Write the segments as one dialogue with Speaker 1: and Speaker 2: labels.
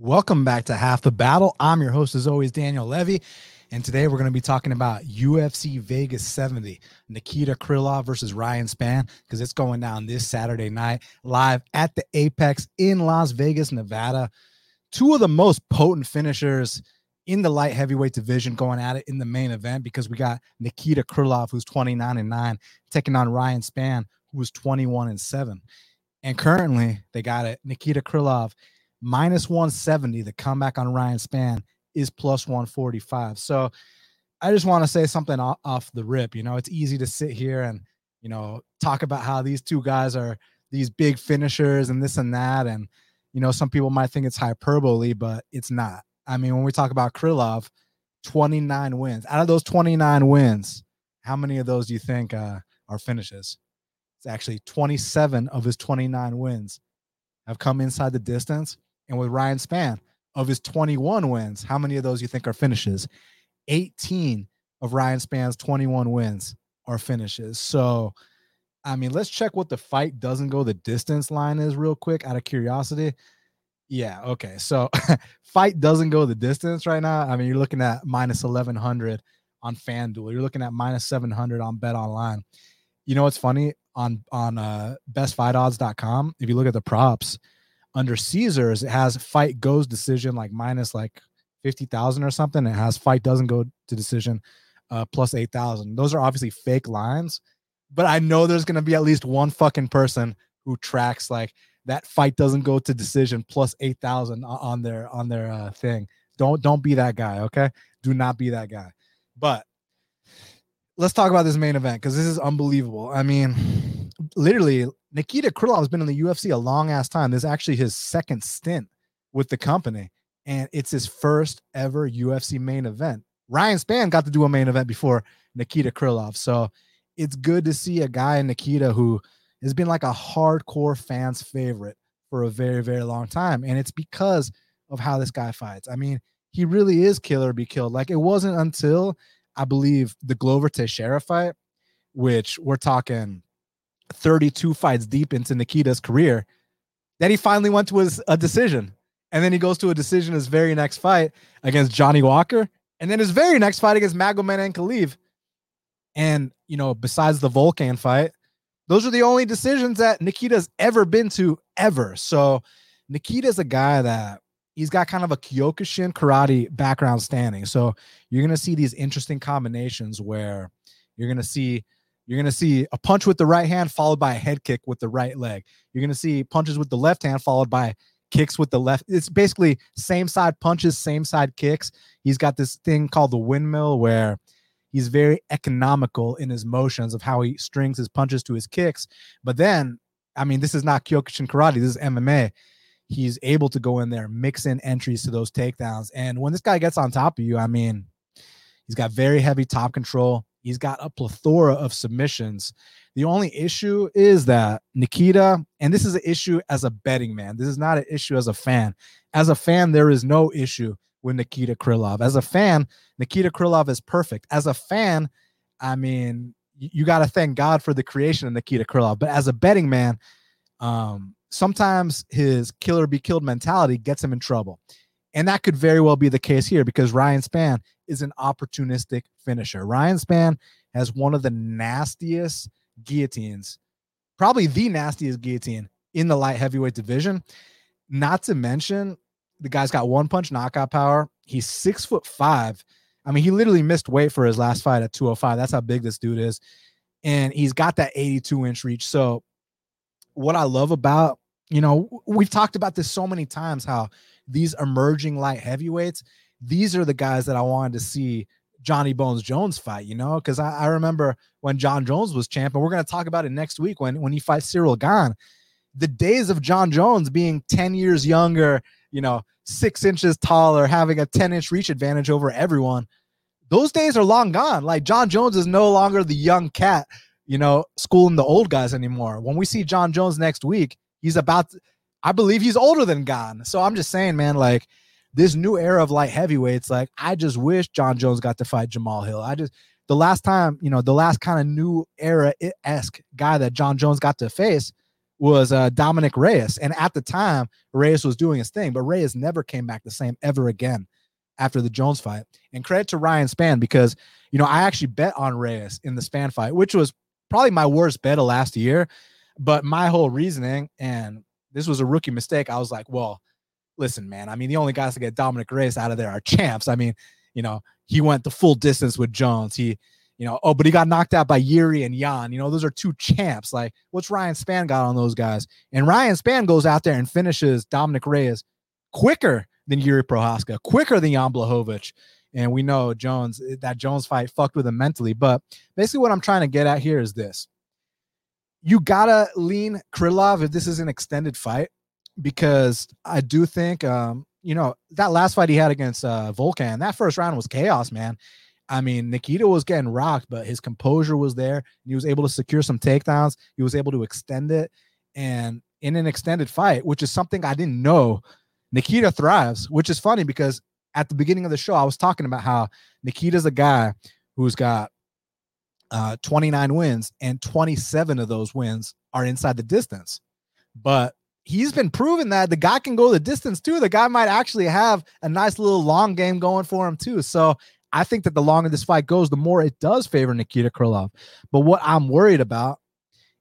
Speaker 1: Welcome back to Half the Battle. I'm your host, as always, Daniel Levy. And today we're going to be talking about UFC Vegas 70, Nikita Krylov versus Ryan Spann, because it's going down this Saturday night live at the Apex in Las Vegas, Nevada. Two of the most potent finishers in the light heavyweight division going at it in the main event because we got Nikita Krylov, who's 29 and 9, taking on Ryan Spann, who was 21 and 7. And currently, they got it. Nikita Krylov minus 170. The comeback on Ryan Spann is plus 145. So I just want to say something off the rip. You know, it's easy to sit here and, you know, talk about how these two guys are these big finishers and this and that. And, you know, some people might think it's hyperbole, but it's not. I mean, when we talk about Krylov, 29 wins. Out of those 29 wins, how many of those do you think uh, are finishes? It's actually 27 of his 29 wins have come inside the distance. And with Ryan Spann, of his 21 wins, how many of those you think are finishes? 18 of Ryan Spann's 21 wins are finishes. So, I mean, let's check what the fight doesn't go the distance line is real quick out of curiosity. Yeah, okay. So, fight doesn't go the distance right now. I mean, you're looking at minus 1100 on FanDuel. You're looking at minus 700 on Bet Online. You know what's funny on on uh bestfightodds.com if you look at the props under Caesars, it has fight goes decision like minus like 50,000 or something. It has fight doesn't go to decision uh, plus 8,000. Those are obviously fake lines, but I know there's to be at least one fucking person who tracks like that fight doesn't go to decision plus 8,000 on their on their uh, thing. Don't don't be that guy, okay? Do not be that guy. But let's talk about this main event because this is unbelievable. I mean, literally Nikita Krylov has been in the UFC a long ass time. This is actually his second stint with the company, and it's his first ever UFC main event. Ryan Spann got to do a main event before Nikita Krylov, so it's good to see a guy in Nikita who has been like a hardcore fans favorite for a very very long time, and it's because of how this guy fights. I mean, he really is killer be killed. Like it wasn't until I believe the Glover Teixeira fight, which we're talking 32 fights deep into Nikita's career that he finally went to his, a decision. And then he goes to a decision his very next fight against Johnny Walker. And then his very next fight against Magomed Ankalaev. And, you know, besides the Volkan fight, those are the only decisions that Nikita's ever been to ever. So Nikita's a guy that he's got kind of a Kyokushin karate background standing. So you're going to see these interesting combinations where you're going to see you're going to see a punch with the right hand followed by a head kick with the right leg. You're going to see punches with the left hand followed by kicks with the left. It's basically same side punches, same side kicks. He's got this thing called the windmill where he's very economical in his motions of how he strings his punches to his kicks. But then, I mean, this is not Kyokushin karate, this is MMA. He's able to go in there, mix in entries to those takedowns. And when this guy gets on top of you, I mean, he's got very heavy top control. He's got a plethora of submissions. The only issue is that Nikita, and this is an issue as a betting man. This is not an issue as a fan. As a fan, there is no issue with Nikita Krylov. As a fan, Nikita Krylov is perfect. As a fan, I mean, you, got to thank God for the creation of Nikita Krylov. But as a betting man, um, sometimes his killer be killed mentality gets him in trouble. And that could very well be the case here because Ryan Spann is an opportunistic finisher. Ryan Spann has one of the nastiest guillotines, probably the nastiest guillotine in the light heavyweight division. Not to mention, the guy's got one punch knockout power. He's six foot five. I mean, he literally missed weight for his last fight at 205. That's how big this dude is. And he's got that 82 inch reach. So, what I love about, you know, we've talked about this so many times how these emerging light heavyweights, these are the guys that I wanted to see Johnny Bones Jones fight, you know, because I, I, remember when Jon Jones was champ, and we're going to talk about it next week when, when he fights Ciryl Gane. The days of Jon Jones being 10 years younger, you know, six inches taller, having a 10 inch reach advantage over everyone, those days are long gone. Like Jon Jones is no longer the young cat, you know, schooling the old guys anymore. When we see Jon Jones next week, he's about, to, I believe he's older than Gane. So I'm just saying, man, like this new era of light heavyweights, like I just wish Jon Jones got to fight Jamal Hill. I just the last time, you know, the last kind of new era esque guy that Jon Jones got to face was uh, Dominick Reyes. And at the time, Reyes was doing his thing, but Reyes never came back the same ever again after the Jones fight. And credit to Ryan Spann because, you know, I actually bet on Reyes in the Spann fight, which was probably my worst bet of last year. But my whole reasoning, and this was a rookie mistake, I was like, well, listen, man, I mean, the only guys to get Dominic Reyes out of there are champs. I mean, you know, he went the full distance with Jones. He, you know, oh, but he got knocked out by Yuri and Jan. You know, those are two champs. Like, what's Ryan Spann got on those guys? And Ryan Spann goes out there and finishes Dominic Reyes quicker than Yuri Prochazka, quicker than Jan Blachowicz. And we know Jones, that Jones fight fucked with him mentally. But basically, what I'm trying to get at here is this you gotta lean Krylov if this is an extended fight, because I do think, um, you know, that last fight he had against uh, Volkan, that first round was chaos, man. I mean, Nikita was getting rocked, but his composure was there. He was able to secure some takedowns. He was able to extend it. And in an extended fight, which is something I didn't know, Nikita thrives, which is funny because at the beginning of the show, I was talking about how Nikita's a guy who's got uh, 29 wins, and 27 of those wins are inside the distance. But he's been proven that the guy can go the distance too. The guy might actually have a nice little long game going for him too. So I think that the longer this fight goes, the more it does favor Nikita Krylov. But what I'm worried about,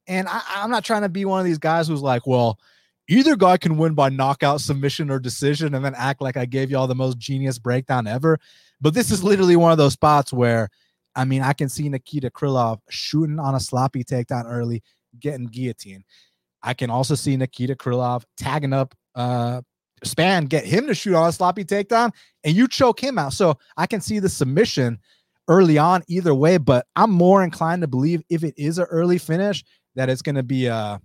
Speaker 1: and I, I'm not trying to be one of these guys who's like, well, either guy can win by knockout, submission, or decision, and then act like I gave y'all the most genius breakdown ever. But this is literally one of those spots where, I mean, I can see Nikita Krylov shooting on a sloppy takedown early, getting guillotine. I can also see Nikita Krylov tagging up uh, Spann, get him to shoot on a sloppy takedown, and you choke him out. So I can see the submission early on either way, but I'm more inclined to believe if it is an early finish that it's going to be uh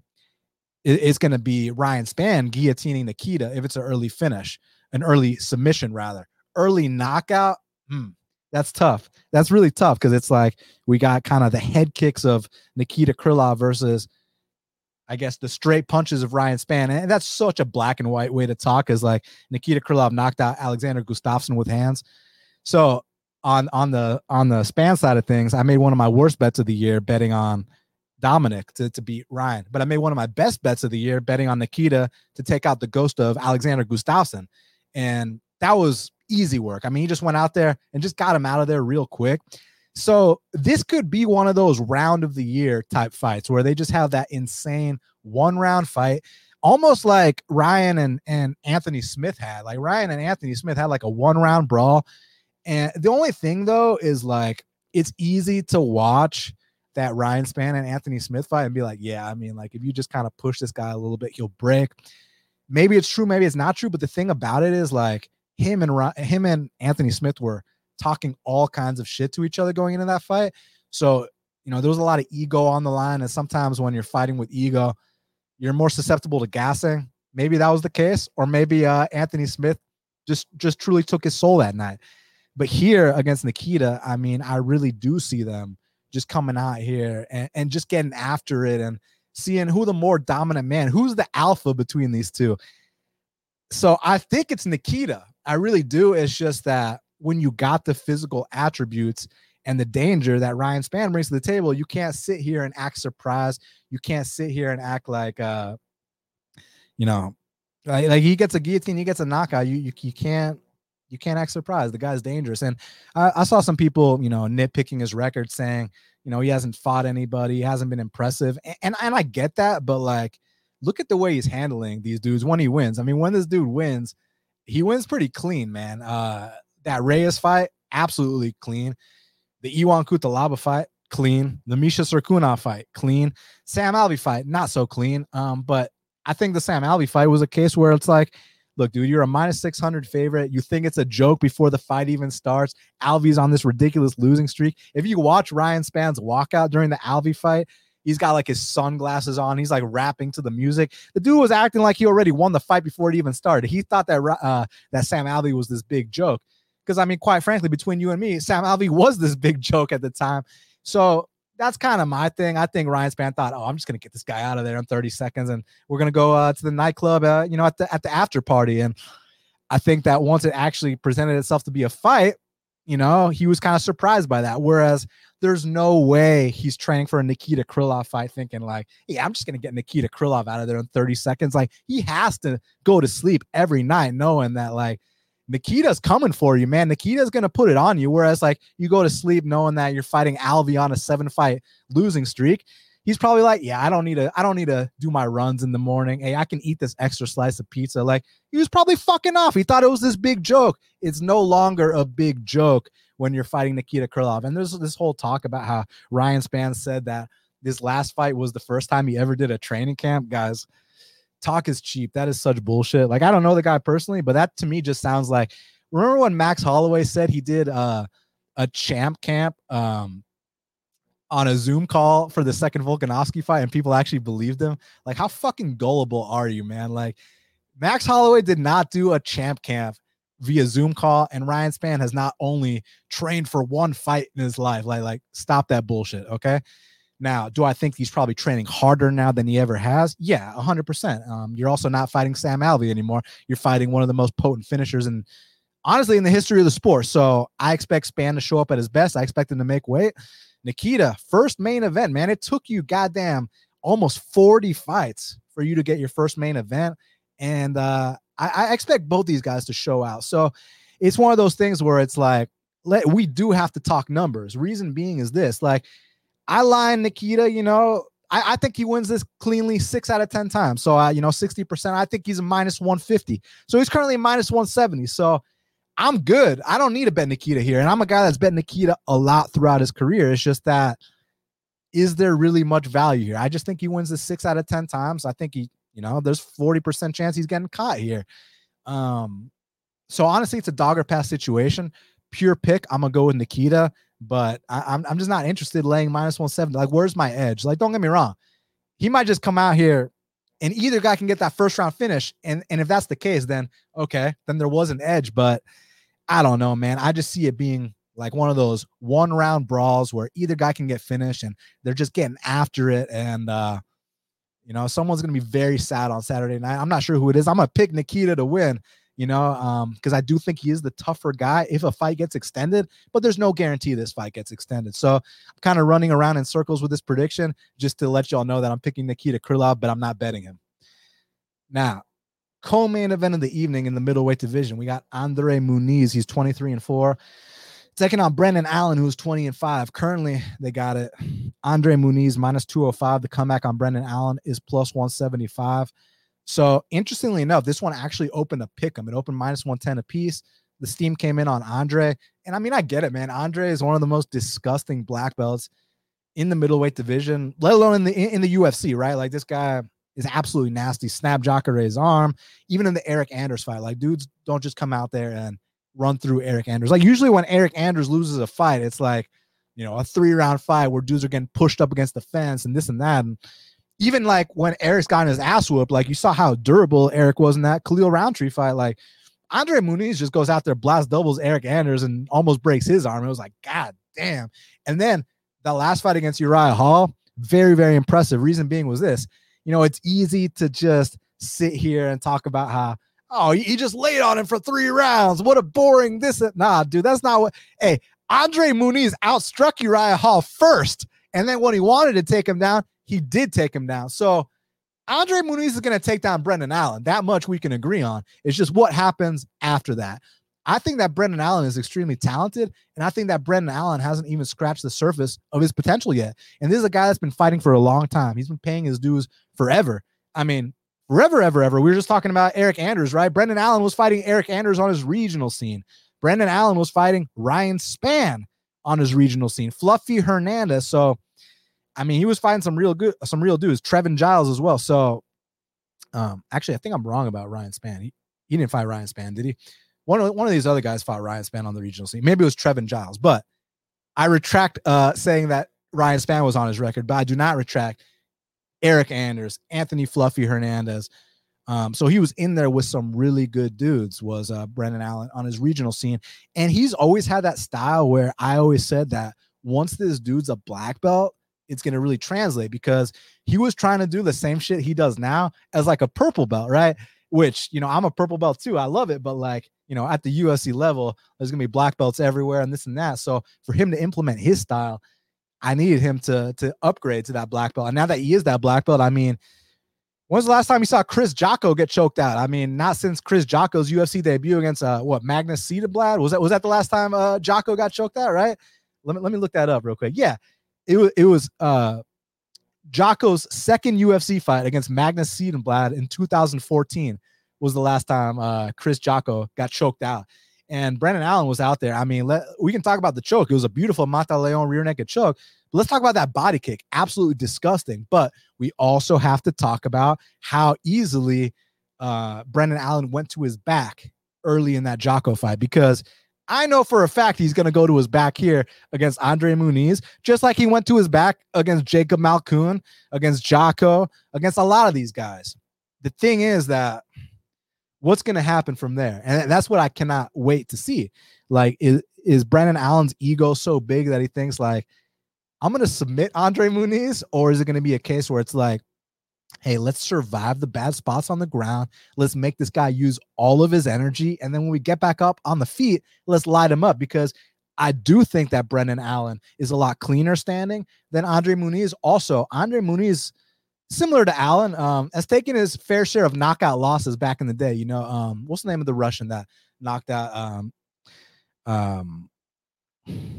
Speaker 1: it's going to be Ryan Spann guillotining Nikita if it's an early finish, an early submission rather. Early knockout, hmm, that's tough. That's really tough because it's like we got kind of the head kicks of Nikita Krylov versus I guess the straight punches of Ryan Spann, and that's such a black and white way to talk. Is like Nikita Krylov knocked out Alexander Gustafsson with hands. So on on the on the Spann side of things, I made one of my worst bets of the year betting on Dominic to, to beat Ryan, but I made one of my best bets of the year betting on Nikita to take out the ghost of Alexander Gustafsson, and that was easy work. I mean, he just went out there and just got him out of there real quick. So this could be one of those round of the year type fights where they just have that insane one round fight, almost like Ryan and, and Anthony Smith had. Like Ryan and Anthony Smith had like a one round brawl. And the only thing though is like it's easy to watch that Ryan Spann and Anthony Smith fight and be like, yeah, I mean, like if you just kind of push this guy a little bit, he'll break. Maybe it's true, maybe it's not true. But the thing about it is like him and him and Anthony Smith were talking all kinds of shit to each other going into that fight. So, you know, there was a lot of ego on the line. And sometimes when you're fighting with ego, you're more susceptible to gassing. Maybe that was the case, or maybe uh, Anthony Smith just just truly took his soul that night. But here against Nikita, I mean, I really do see them just coming out here and, and just getting after it and seeing who the more dominant man, who's the alpha between these two. So I think it's Nikita. I really do. It's just that when you got the physical attributes and the danger that Ryan Spann brings to the table, you can't sit here and act surprised. You can't sit here and act like uh you know like, like he gets a guillotine, he gets a knockout. You you, you can't you can't act surprised. The guy's dangerous. And I, I saw some people, you know, nitpicking his record saying, you know, he hasn't fought anybody, he hasn't been impressive. And, and, and I get that, but like look at the way he's handling these dudes when he wins. I mean, when this dude wins, he wins pretty clean, man. Uh that Reyes fight, absolutely clean. The Ion Cutelaba fight, clean. The Misha Cirkunov fight, clean. Sam Alvey fight, not so clean. Um, but I think the Sam Alvey fight was a case where it's like, look, dude, you're a minus 600 favorite. You think it's a joke before the fight even starts. Alvey's on this ridiculous losing streak. If you watch Ryan Spann's walkout during the Alvey fight, he's got like his sunglasses on. He's like rapping to the music. The dude was acting like he already won the fight before it even started. He thought that uh, that Sam Alvey was this big joke. Because I mean, quite frankly, between you and me, Sam Alvey was this big joke at the time. So that's kind of my thing. I think Ryan Spann thought, oh, I'm just gonna get this guy out of there in 30 seconds, and we're gonna go uh, to the nightclub, uh, you know, at the at the after party. And I think that once it actually presented itself to be a fight, you know, he was kind of surprised by that. Whereas there's no way he's training for a Nikita Krylov fight thinking like, yeah, I'm just gonna get Nikita Krylov out of there in 30 seconds. Like he has to go to sleep every night knowing that like Nikita's coming for you, man. Nikita's gonna put it on you. Whereas like you go to sleep knowing that you're fighting Alvey on a seven fight losing streak. He's probably like, yeah, I don't need to, I don't need to do my runs in the morning. Hey, I can eat this extra slice of pizza. Like he was probably fucking off. He thought it was this big joke. It's no longer a big joke when you're fighting Nikita Krylov. And there's this whole talk about how Ryan Spann said that this last fight was the first time he ever did a training camp. Guys, talk is cheap. That is such bullshit. Like I don't know the guy personally, but that to me just sounds like remember when Max Holloway said he did uh, a champ camp um, on a Zoom call for the second Volkanovski fight and people actually believed him? Like how fucking gullible are you, man? Like Max Holloway did not do a champ camp via Zoom call and Ryan Spann has not only trained for one fight in his life. Like like stop that bullshit, okay? Now, do I think he's probably training harder now than he ever has? Yeah, 100%. Um, you're also not fighting Sam Alvey anymore. You're fighting one of the most potent finishers and honestly in the history of the sport. So I expect Spann to show up at his best. I expect him to make weight. Nikita, first main event, man. It took you goddamn almost 40 fights for you to get your first main event. And uh, I, I expect both these guys to show out. So it's one of those things where it's like, let we do have to talk numbers. Reason being is this like I line Nikita, you know, I, I, think he wins this cleanly six out of 10 times. So, uh, you know, 60%, I think he's a minus 150. So he's currently minus 170. So I'm good. I don't need to bet Nikita here. And I'm a guy that's bet Nikita a lot throughout his career. It's just that, is there really much value here? I just think he wins the six out of 10 times. I think he, you know, there's 40% chance he's getting caught here. Um, so honestly, it's a dog or pass situation. Pure pick. I'm gonna go with Nikita but I, am I'm, I'm just not interested laying minus 170. Like, where's my edge? Like, don't get me wrong. He might just come out here and either guy can get that first round finish. And, and if that's the case, then okay, then there was an edge. But I don't know, man. I just see it being like one of those one round brawls where either guy can get finished and they're just getting after it. And, uh, you know, someone's going to be very sad on Saturday night. I'm not sure who it is. I'm going to pick Nikita to win you know, um, because I do think he is the tougher guy if a fight gets extended, but there's no guarantee this fight gets extended. So I'm kind of running around in circles with this prediction just to let y'all know that I'm picking Nikita Krylov, but I'm not betting him. Now, co-main event of the evening in the middleweight division, we got Andre Muniz. He's 23 and 4. Taking on Brendan Allen, who's 20 and 5. Currently, they got it. Andre Muniz minus 205. The comeback on Brendan Allen is plus 175. So interestingly enough, this one actually opened a pick 'em. It opened minus 110 a piece. The steam came in on Andre. And I mean, I get it, man. Andre is one of the most disgusting black belts in the middleweight division, let alone in the in the UFC, right? Like this guy is absolutely nasty. Snap Jacare's arm, even in the Eryk Anders fight. Like dudes don't just come out there and run through Eryk Anders. Like usually when Eryk Anders loses a fight, it's like, you know, a three round fight where dudes are getting pushed up against the fence and this and that. And even like when Eryk's gotten his ass whooped, like you saw how durable Eryk was in that Khalil Rountree fight. Like Andre Muniz just goes out there, blast doubles Eryk Anders, and almost breaks his arm. It was like, God damn. And then that last fight against Uriah Hall, very, very impressive. Reason being was this you know, it's easy to just sit here and talk about how, oh, he just laid on him for three rounds. What a boring this. Nah, dude, that's not what. Hey, Andre Muniz outstruck Uriah Hall first. And then when he wanted to take him down, he did take him down. So Andre Muniz is going to take down Brendan Allen. That much we can agree on. It's just what happens after that. I think that Brendan Allen is extremely talented, and I think that Brendan Allen hasn't even scratched the surface of his potential yet. And this is a guy that's been fighting for a long time. He's been paying his dues forever. I mean, forever, ever, ever. We were just talking about Eryk Anders, right? Brendan Allen was fighting Eryk Anders on his regional scene. Brendan Allen was fighting Ryan Spann on his regional scene. Fluffy Hernandez. So I mean, he was fighting some real good, some real dudes, Trevin Giles as well. So, um, actually, I think I'm wrong about Ryan Spann. He, he didn't fight Ryan Spann, did he? One of one of these other guys fought Ryan Spann on the regional scene. Maybe it was Trevin Giles, but I retract uh, saying that Ryan Spann was on his record, but I do not retract Eryk Anders, Anthony Fluffy Hernandez. Um, so he was in there with some really good dudes. Was uh, Brendan Allen on his regional scene, and he's always had that style where I always said that once this dude's a black belt, it's going to really translate because he was trying to do the same shit he does now as like a purple belt, right? Which, you know, I'm a purple belt too. I love it, but like you know, at the UFC level, there's gonna be black belts everywhere and this and that. So for him to implement his style, I needed him to to upgrade to that black belt. And now that he is that black belt, I mean, when's the last time you saw Chris Jotko get choked out? I mean, not since Chris Jotko's UFC debut against uh what Magnus Cederblad. Was that was that the last time uh Jotko got choked out, right? Let me let me look that up real quick. Yeah, it was it was uh Jotko's second UFC fight against Magnus Cederblad in 2014 was the last time uh Chris Jotko got choked out. And Brendan Allen was out there. I mean, let, we can talk about the choke. It was a beautiful Mata Leon rear naked choke. But let's talk about that body kick. Absolutely disgusting. But we also have to talk about how easily uh, Brendan Allen went to his back early in that Jotko fight because I know for a fact he's going to go to his back here against Andre Muniz, just like he went to his back against Jacob Malkoun, against Jotko, against a lot of these guys. The thing is that what's going to happen from there? And that's what I cannot wait to see. Like, is, is Brendan Allen's ego so big that he thinks, like, I'm going to submit Andre Muniz? Or is it going to be a case where it's like, hey, let's survive the bad spots on the ground. Let's make this guy use all of his energy. And then when we get back up on the feet, let's light him up because I do think that Brendan Allen is a lot cleaner standing than Andre Muniz. Also, Andre Muniz similar to Allen, um, has taken his fair share of knockout losses back in the day. You know, um, what's the name of the Russian that knocked out um, um,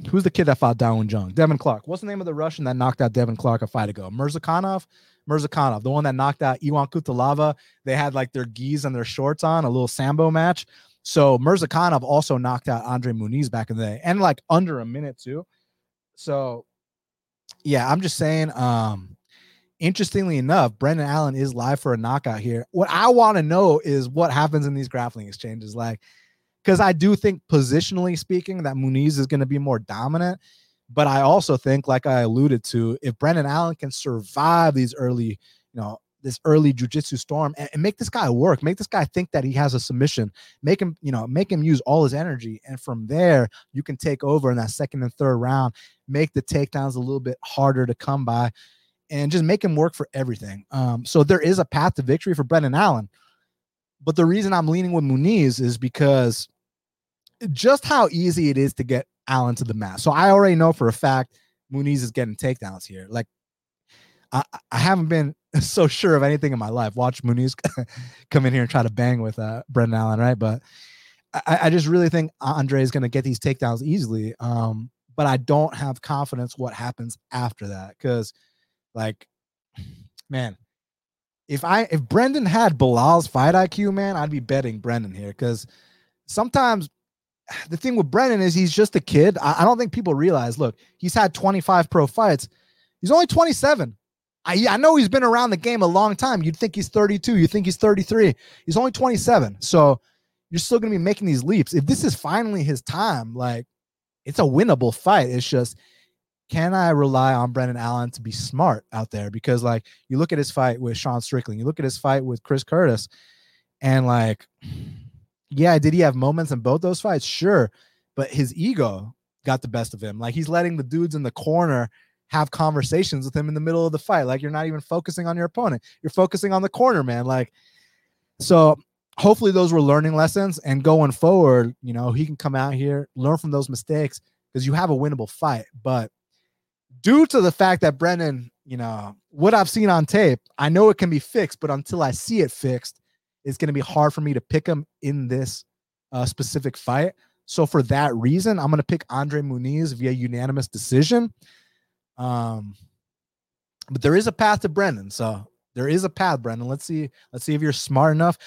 Speaker 1: who's the kid that fought Da Un Jung? Devin Clark. What's the name of the Russian that knocked out Devin Clark a fight ago? Murzakanov. Murzakanov, the one that knocked out Ion Cutelaba. They had like their gis and their shorts on, a little sambo match. So Murzakanov also knocked out Andre Muniz back in the day, and like under a minute too. So yeah, I'm just saying, um, interestingly enough, Brendan Allen is live for a knockout here. What I want to know is what happens in these grappling exchanges. Like, because I do think positionally speaking, that Muniz is going to be more dominant. But I also think, like I alluded to, if Brendan Allen can survive these early, you know, this early jujitsu storm and, and, make this guy work, make this guy think that he has a submission, make him, you know, make him use all his energy. And from there, you can take over in that second and third round, make the takedowns a little bit harder to come by and just make him work for everything. Um, so there is a path to victory for Brendan Allen. But the reason I'm leaning with Muniz is because just how easy it is to get Allen to the mat. So I already know for a fact Muniz is getting takedowns here. Like I, I haven't been so sure of anything in my life. Watch Muniz come in here and try to bang with uh, Brendan Allen, right? But I, I just really think Andre is going to get these takedowns easily. Um, but I don't have confidence what happens after that because – like, man, if I if Brendan had Belal's fight IQ, man, I'd be betting Brendan here because sometimes the thing with Brendan is he's just a kid. I, I, don't think people realize. Look, he's had 25 pro fights. He's only 27. I, I know he's been around the game a long time. You'd think he's 32. You think he's 33. He's only 27. So you're still going to be making these leaps. If this is finally his time, like it's a winnable fight. It's just can I rely on Brendan Allen to be smart out there? Because like you look at his fight with Sean Strickland, you look at his fight with Chris Curtis, and like, yeah, did he have moments in both those fights? Sure, but his ego got the best of him. Like he's letting the dudes in the corner have conversations with him in the middle of the fight. Like you're not even focusing on your opponent. You're focusing on the corner, man. Like, so hopefully those were learning lessons. And going forward, you know, he can come out here, learn from those mistakes because you have a winnable fight. But due to the fact that Brendan, you know, what I've seen on tape, I know it can be fixed, but until I see it fixed, it's going to be hard for me to pick him in this uh, specific fight. So for that reason, I'm going to pick Andre Muniz via unanimous decision. Um, but there is a path to Brendan, so there is a path, Brendan. Let's see. Let's see if you're smart enough.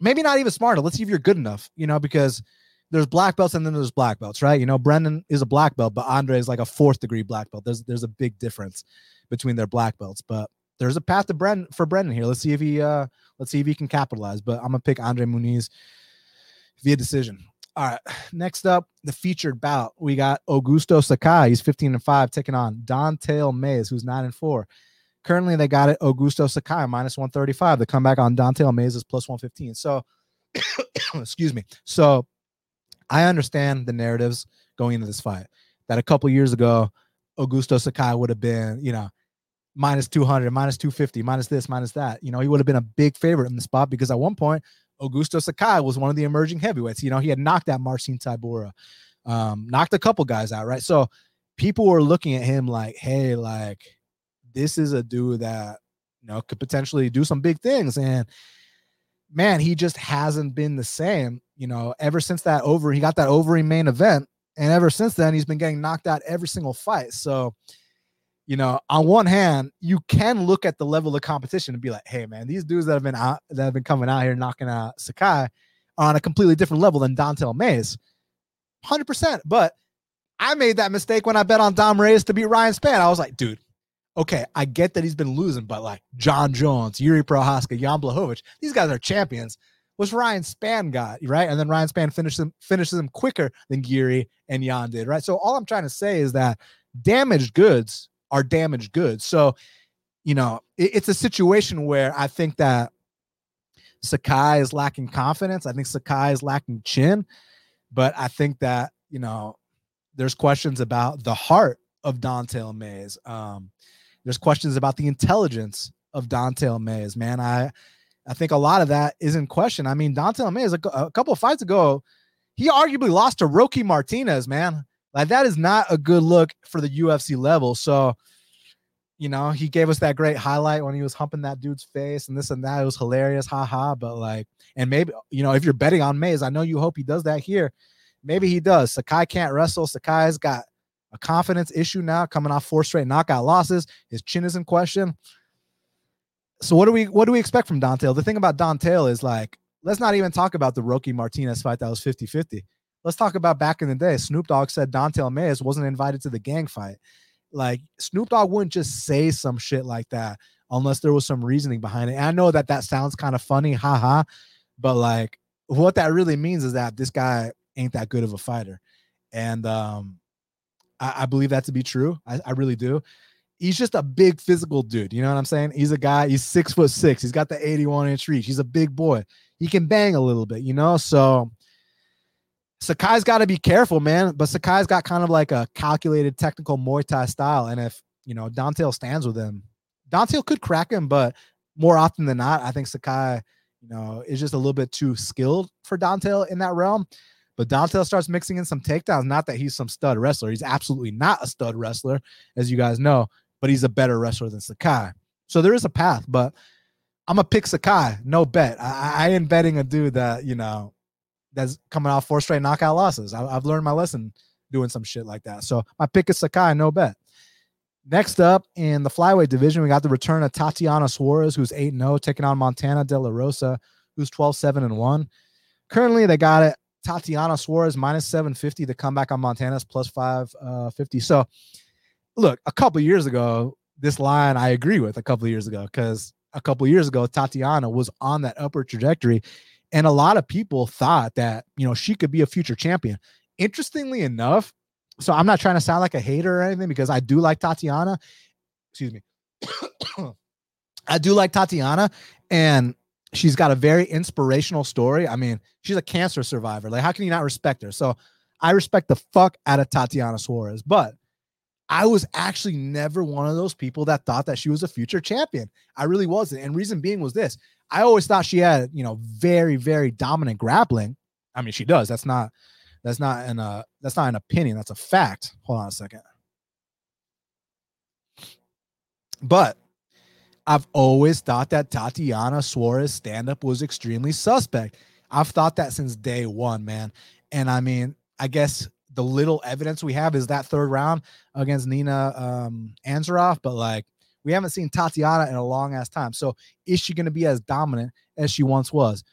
Speaker 1: Maybe not even smarter. Let's see if you're good enough. You know, because there's black belts and then there's black belts, right? You know, Brendan is a black belt, but Andre is like a fourth degree black belt. There's there's a big difference between their black belts, but there's a path to Brendan for Brendan here. Let's see if he uh let's see if he can capitalize. But I'm gonna pick Andre Muniz via decision. All right, next up, the featured bout. We got Augusto Sakai. He's 15 and 5, taking on Don'Tale Mayes, who's 9 and 4. Currently, they got it Augusto Sakai minus 135. The comeback on Don'Tale Mayes is plus 115. So, excuse me. So, I understand the narratives going into this fight that a couple years ago, Augusto Sakai would have been, you know, minus 200, minus 250, minus this, minus that. You know, he would have been a big favorite in the spot because at one point, Augusto Sakai was one of the emerging heavyweights. You know, he had knocked out Marcin Tybura, um, knocked a couple guys out, right? So people were looking at him like, hey, like this is a dude that you know could potentially do some big things. And man, he just hasn't been the same, you know, ever since that over, he got that Overeem main event. And ever since then, he's been getting knocked out every single fight. So, you know, on one hand, you can look at the level of competition and be like, hey, man, these dudes that have been out that have been coming out here knocking out Sakai are on a completely different level than Don'Tale Mayes. 100%. But I made that mistake when I bet on Dom Reyes to beat Ryan Spann. I was like, dude, okay, I get that he's been losing, but like Jon Jones, Yuri Prochazka, Jan Blachowicz, these guys are champions. What's Ryan Spann got right? And then Ryan Spann finishes him finishes him quicker than Yuri and Jan did, right? So all I'm trying to say is that damaged goods are damaged goods. So, you know, it, it's a situation where I think that Sakai is lacking confidence. I think Sakai is lacking chin, but I think that you know there's questions about the heart of Don'Tale Mayes. Um, there's questions about the intelligence of Don'Tale Mayes. Man, I I think a lot of that is in question. I mean, Don'Tale Mayes a, a couple of fights ago, he arguably lost to Roque Martinez. Man, like that is not a good look for the UFC level. So, you know, he gave us that great highlight when he was humping that dude's face and this and that. It was hilarious, haha. But like, and maybe you know, if you're betting on Mayes, I know you hope he does that here. Maybe he does. Sakai can't wrestle. Sakai's got a confidence issue now, coming off four straight knockout losses. His chin is in question. So what do we what do we expect from Don'Tale? The thing about Don'Tale is like, let's not even talk about the Roque Martinez fight that was 50-50. Let's talk about back in the day. Snoop Dogg said Don'Tale Mayes wasn't invited to the gang fight. Like Snoop Dogg wouldn't just say some shit like that unless there was some reasoning behind it. And I know that that sounds kind of funny, haha, but like what that really means is that this guy ain't that good of a fighter. And um I, I believe that to be true. I, I really do. He's just a big physical dude. You know what I'm saying? He's a guy, he's six foot six. He's got the 81 inch reach. He's a big boy. He can bang a little bit, you know? So Sakai's got to be careful, man. But Sakai's got kind of like a calculated technical Muay Thai style. And if, you know, Don'Tale stands with him, Don'Tale could crack him, but more often than not, I think Sakai, you know, is just a little bit too skilled for Don'Tale in that realm. But Don'Tale starts mixing in some takedowns. Not that he's some stud wrestler. He's absolutely not a stud wrestler, as you guys know, but he's a better wrestler than Sakai. So there is a path, but I'm gonna pick Sakai, no bet. I, I ain't betting a dude that you know that's coming off four straight knockout losses. I, have learned my lesson doing some shit like that. So my pick is Sakai, no bet. Next up in the flyweight division, we got the return of Tatiana Suarez, who's 8 0, taking on Montana De La Rosa, who's 12 7 and 1. Currently, they got it Tatiana Suarez minus 750. The comeback on Montana's plus 550. Uh, so, look, a couple years ago, this line I agree with a couple years ago because a couple years ago, Tatiana was on that upward trajectory. And a lot of people thought that, you know, she could be a future champion. Interestingly enough, so I'm not trying to sound like a hater or anything because I do like Tatiana. Excuse me. I do like Tatiana. And she's got a very inspirational story. I mean, she's a cancer survivor. Like, how can you not respect her? So I respect the fuck out of Tatiana Suarez, but I was actually never one of those people that thought that she was a future champion. I really wasn't. And reason being was this I always thought she had, you know, very, very dominant grappling. I mean, she does. That's not, that's not an, uh, that's not an opinion. That's a fact. Hold on a second. But I've always thought that Tatiana Suarez stand up was extremely suspect. I've thought that since day one, man. And I mean, I guess the little evidence we have is that third round against Nina um, Ansaroff, but like we haven't seen Tatiana in a long ass time. So is she going to be as dominant as she once was?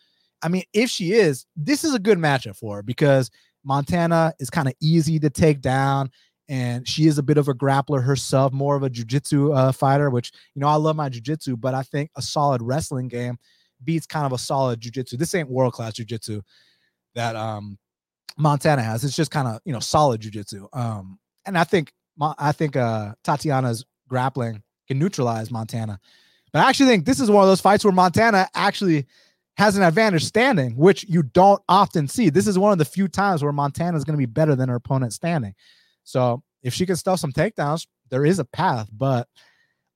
Speaker 1: I mean, if she is, this is a good matchup for her because Montana is kind of easy to take down and she is a bit of a grappler herself, more of a jujitsu uh, fighter. Which you know I love my jujitsu, but I think a solid wrestling game beats kind of a solid jujitsu. This ain't world class jujitsu that um, Montana has. It's just kind of you know solid jujitsu. Um, and I think I think uh, Tatiana's grappling can neutralize Montana. But I actually think this is one of those fights where Montana actually has an advantage standing, which you don't often see. This is one of the few times where Montana is going to be better than her opponent standing. So if she can stuff some takedowns, there is a path. But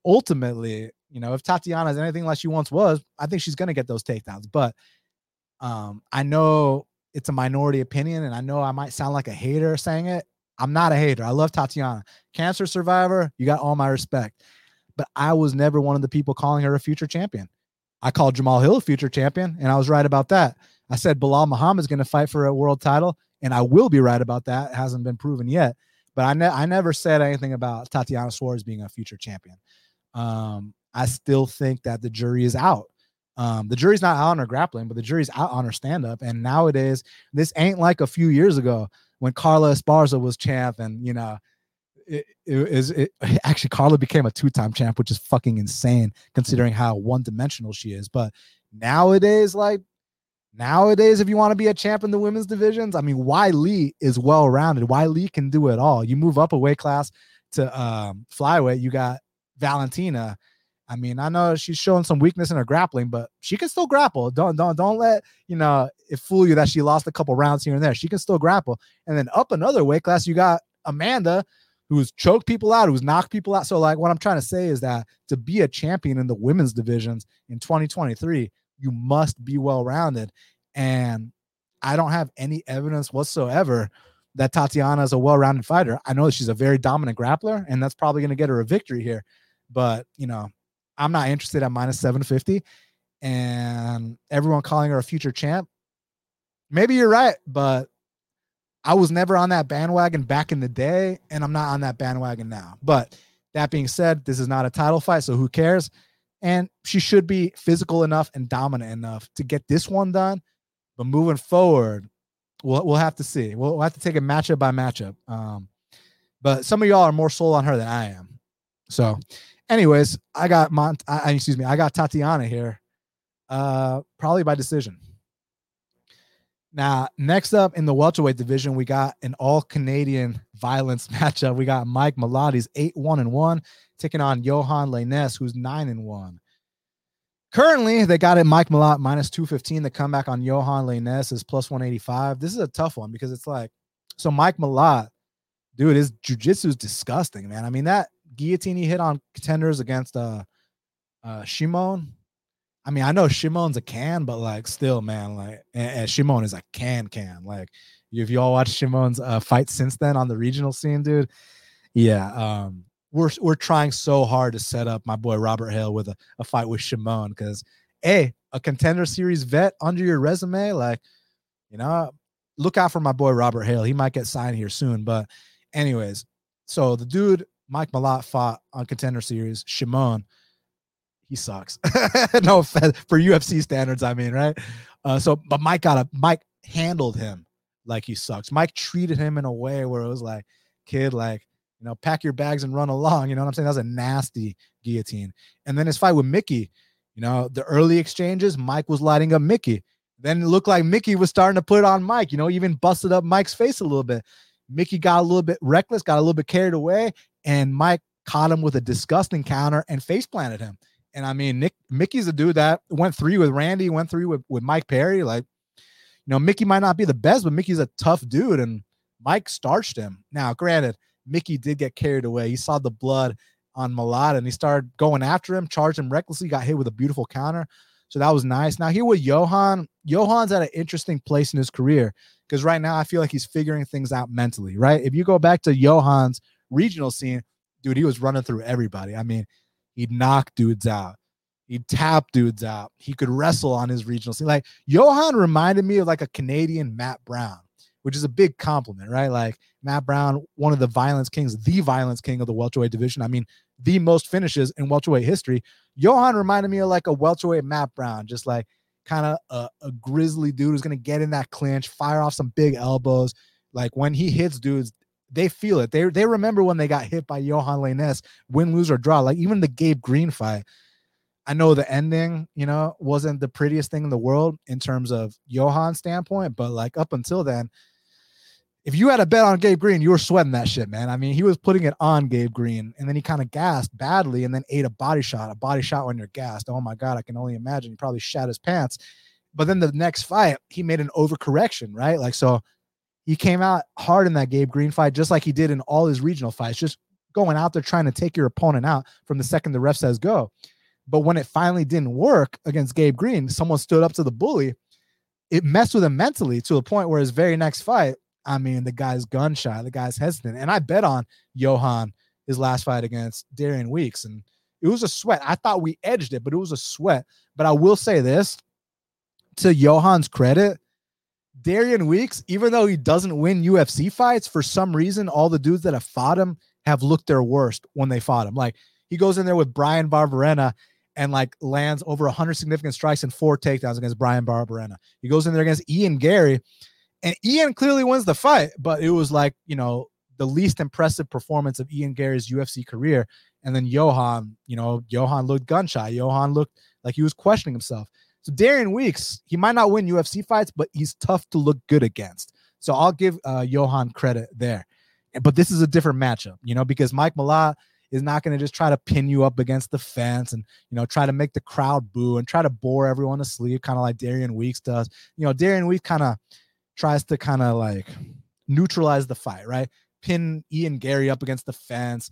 Speaker 1: ultimately, you know, if Tatiana is anything like she once was, I think she's going to get those takedowns. But Um, I know it's a minority opinion, and I know I might sound like a hater saying it. I'm not a hater. I love Tatiana. Cancer survivor, you got all my respect. But I was never one of the people calling her a future champion. I called Jamal Hill a future champion, and I was right about that. I said Muhammad is going to fight for a world title, and I will be right about that. It hasn't been proven yet. But I, ne- I never said anything about Tatiana Suarez being a future champion. Um, I still think that the jury is out. Um, the jury's not out on her grappling, but the jury's out on her stand up. And nowadays, this ain't like a few years ago when Carla Esparza was champ, and you know, it, it is it, actually Carla became a two time champ, which is fucking insane considering how one dimensional she is. But nowadays, like nowadays, if you want to be a champ in the women's divisions, I mean, Weili is well rounded. Weili can do it all. You move up a weight class to um, flyweight, you got Valentina I mean, I know she's showing some weakness in her grappling, but she can still grapple. Don't don't don't let you know it fool you that she lost a couple rounds here and there. She can still grapple. And then up another weight class, you got Amanda, who's choked people out, who's knocked people out. So, like, what I'm trying to say is that to be a champion in the women's divisions in 2023, you must be well rounded. And I don't have any evidence whatsoever that Tatiana is a well rounded fighter. I know she's a very dominant grappler, and that's probably going to get her a victory here. But, you know, I'm not interested at minus 750 and everyone calling her a future champ. Maybe you're right, but I was never on that bandwagon back in the day, and I'm not on that bandwagon now. But that being said, this is not a title fight, so who cares? And she should be physical enough and dominant enough to get this one done. But moving forward, we'll we'll have to see. We'll, we'll have to take it matchup by matchup. Um, but some of y'all are more sold on her than I am. So anyways, I got Mont. I, excuse me. I got Tatiana here, uh, probably by decision. Now, next up in the welterweight division, we got an all Canadian violence matchup. We got Mike he's 8 1 and 1, taking on Yohan Lainesse, who's 9 and 1. Currently, they got it Mike Malott minus 215. The comeback on Yohan Lainesse is plus 185. This is a tough one because it's like, so Mike Malott, dude, his jujitsu is disgusting, man. I mean, that guillotine he hit on contenders against uh uh Shimon. I mean, I know Shimon's a can, but like still, man, like and, and Shimon is a can can. Like if you all watch Shimon's uh fight since then on the regional scene, dude. Yeah, um we're we're trying so hard to set up my boy Robert Hale with a, a fight with Shimon because a a contender series vet under your resume, like you know, look out for my boy Robert Hale. He might get signed here soon. But anyways, so the dude Mike Malott fought on Contender Series. Shimon, he sucks. no for UFC standards, I mean, right? Uh, so, but Mike got a Mike handled him like he sucks. Mike treated him in a way where it was like, kid, like you know, pack your bags and run along. You know what I'm saying? That was a nasty guillotine. And then his fight with Mickey, you know, the early exchanges, Mike was lighting up Mickey. Then it looked like Mickey was starting to put it on Mike, you know, even busted up Mike's face a little bit. Mickey got a little bit reckless, got a little bit carried away, and Mike caught him with a disgusting counter and face planted him. And I mean, Nick Mickey's a dude that went three with Randy, went three with, with Mike Perry. Like, you know, Mickey might not be the best, but Mickey's a tough dude, and Mike starched him. Now, granted, Mickey did get carried away. He saw the blood on Malott and he started going after him, charged him recklessly, got hit with a beautiful counter. So that was nice. Now here with Yohan, Yohan's at an interesting place in his career because right now I feel like he's figuring things out mentally, right? If you go back to Yohan's regional scene, dude, he was running through everybody. I mean, he'd knock dudes out, he'd tap dudes out, he could wrestle on his regional scene. Like Yohan reminded me of like a Canadian Matt Brown, which is a big compliment, right? Like Matt Brown, one of the violence kings, the violence king of the welterweight division. I mean, the most finishes in welterweight history. Yohan reminded me of like a welterweight Matt Brown, just like kind of a, a grizzly dude who's gonna get in that clinch, fire off some big elbows. Like when he hits dudes, they feel it. They they remember when they got hit by Yohan Lainesse, win, lose, or draw. Like even the Gabe Green fight. I know the ending, you know, wasn't the prettiest thing in the world in terms of Yohan's standpoint, but like up until then, if you had a bet on Gabe Green, you were sweating that shit, man. I mean, he was putting it on Gabe Green, and then he kind of gassed badly, and then ate a body shot. A body shot when you're gassed. Oh my god, I can only imagine. He probably shat his pants. But then the next fight, he made an overcorrection, right? Like so, he came out hard in that Gabe Green fight, just like he did in all his regional fights, just going out there trying to take your opponent out from the second the ref says go. But when it finally didn't work against Gabe Green, someone stood up to the bully it messed with him mentally to the point where his very next fight, I mean, the guy's gun shy, the guy's hesitant. And I bet on Yohan his last fight against Darian Weeks. And it was a sweat. I thought we edged it, but it was a sweat. But I will say this to Yohan's credit, Darian Weeks, even though he doesn't win UFC fights, for some reason, all the dudes that have fought him have looked their worst when they fought him. Like he goes in there with Bryan Barberena and like lands over 100 significant strikes and four takedowns against Bryan Barberena. He goes in there against Ian Garry, and Ian clearly wins the fight, but it was like, you know, the least impressive performance of Ian Garry's UFC career. And then Yohan, you know, Yohan looked gun shy. Yohan looked like he was questioning himself. So Darian Weeks, he might not win UFC fights, but he's tough to look good against. So I'll give uh, Yohan credit there. But this is a different matchup, you know, because Mike Malott is not going to just try to pin you up against the fence and you know try to make the crowd boo and try to bore everyone to sleep, kind of like Darian Weeks does. You know, Darian Weeks kind of tries to kind of like neutralize the fight, right? Pin Ian Garry up against the fence,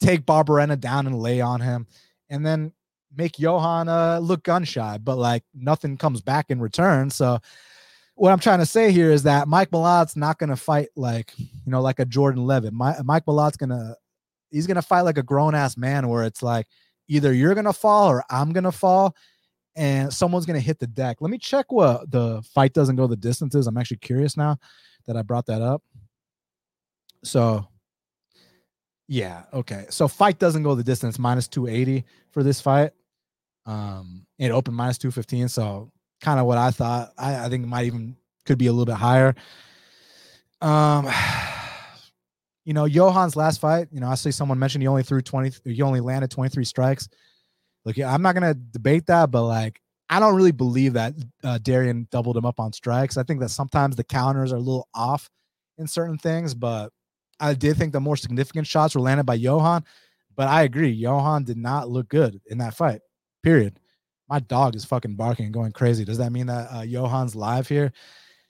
Speaker 1: take Barberena down and lay on him, and then make Yohan uh, look gun shy, but like nothing comes back in return. So what I'm trying to say here is that Mike Malott's not going to fight like, you know, like a Jordan Levitt. My, Mike Malott's going to, he's going to fight like a grown ass man where it's like either you're going to fall or I'm going to fall and someone's going to hit the deck. Let me check what the fight doesn't go the distances. I'm actually curious now that I brought that up. So yeah, okay. So fight doesn't go the distance minus 280 for this fight. Um, it opened minus 215. So kind of what I thought. I, I think it might even could be a little bit higher. Um, you know, Yohan's last fight, you know, I see someone mentioned he only threw 20, he only landed 23 strikes. Look, I'm not gonna debate that, but like I don't really believe that uh, Darian doubled him up on strikes. I think that sometimes the counters are a little off in certain things, but I did think the more significant shots were landed by Yohan. But I agree, Yohan did not look good in that fight. Period. My dog is fucking barking and going crazy. Does that mean that uh, Yohan's live here?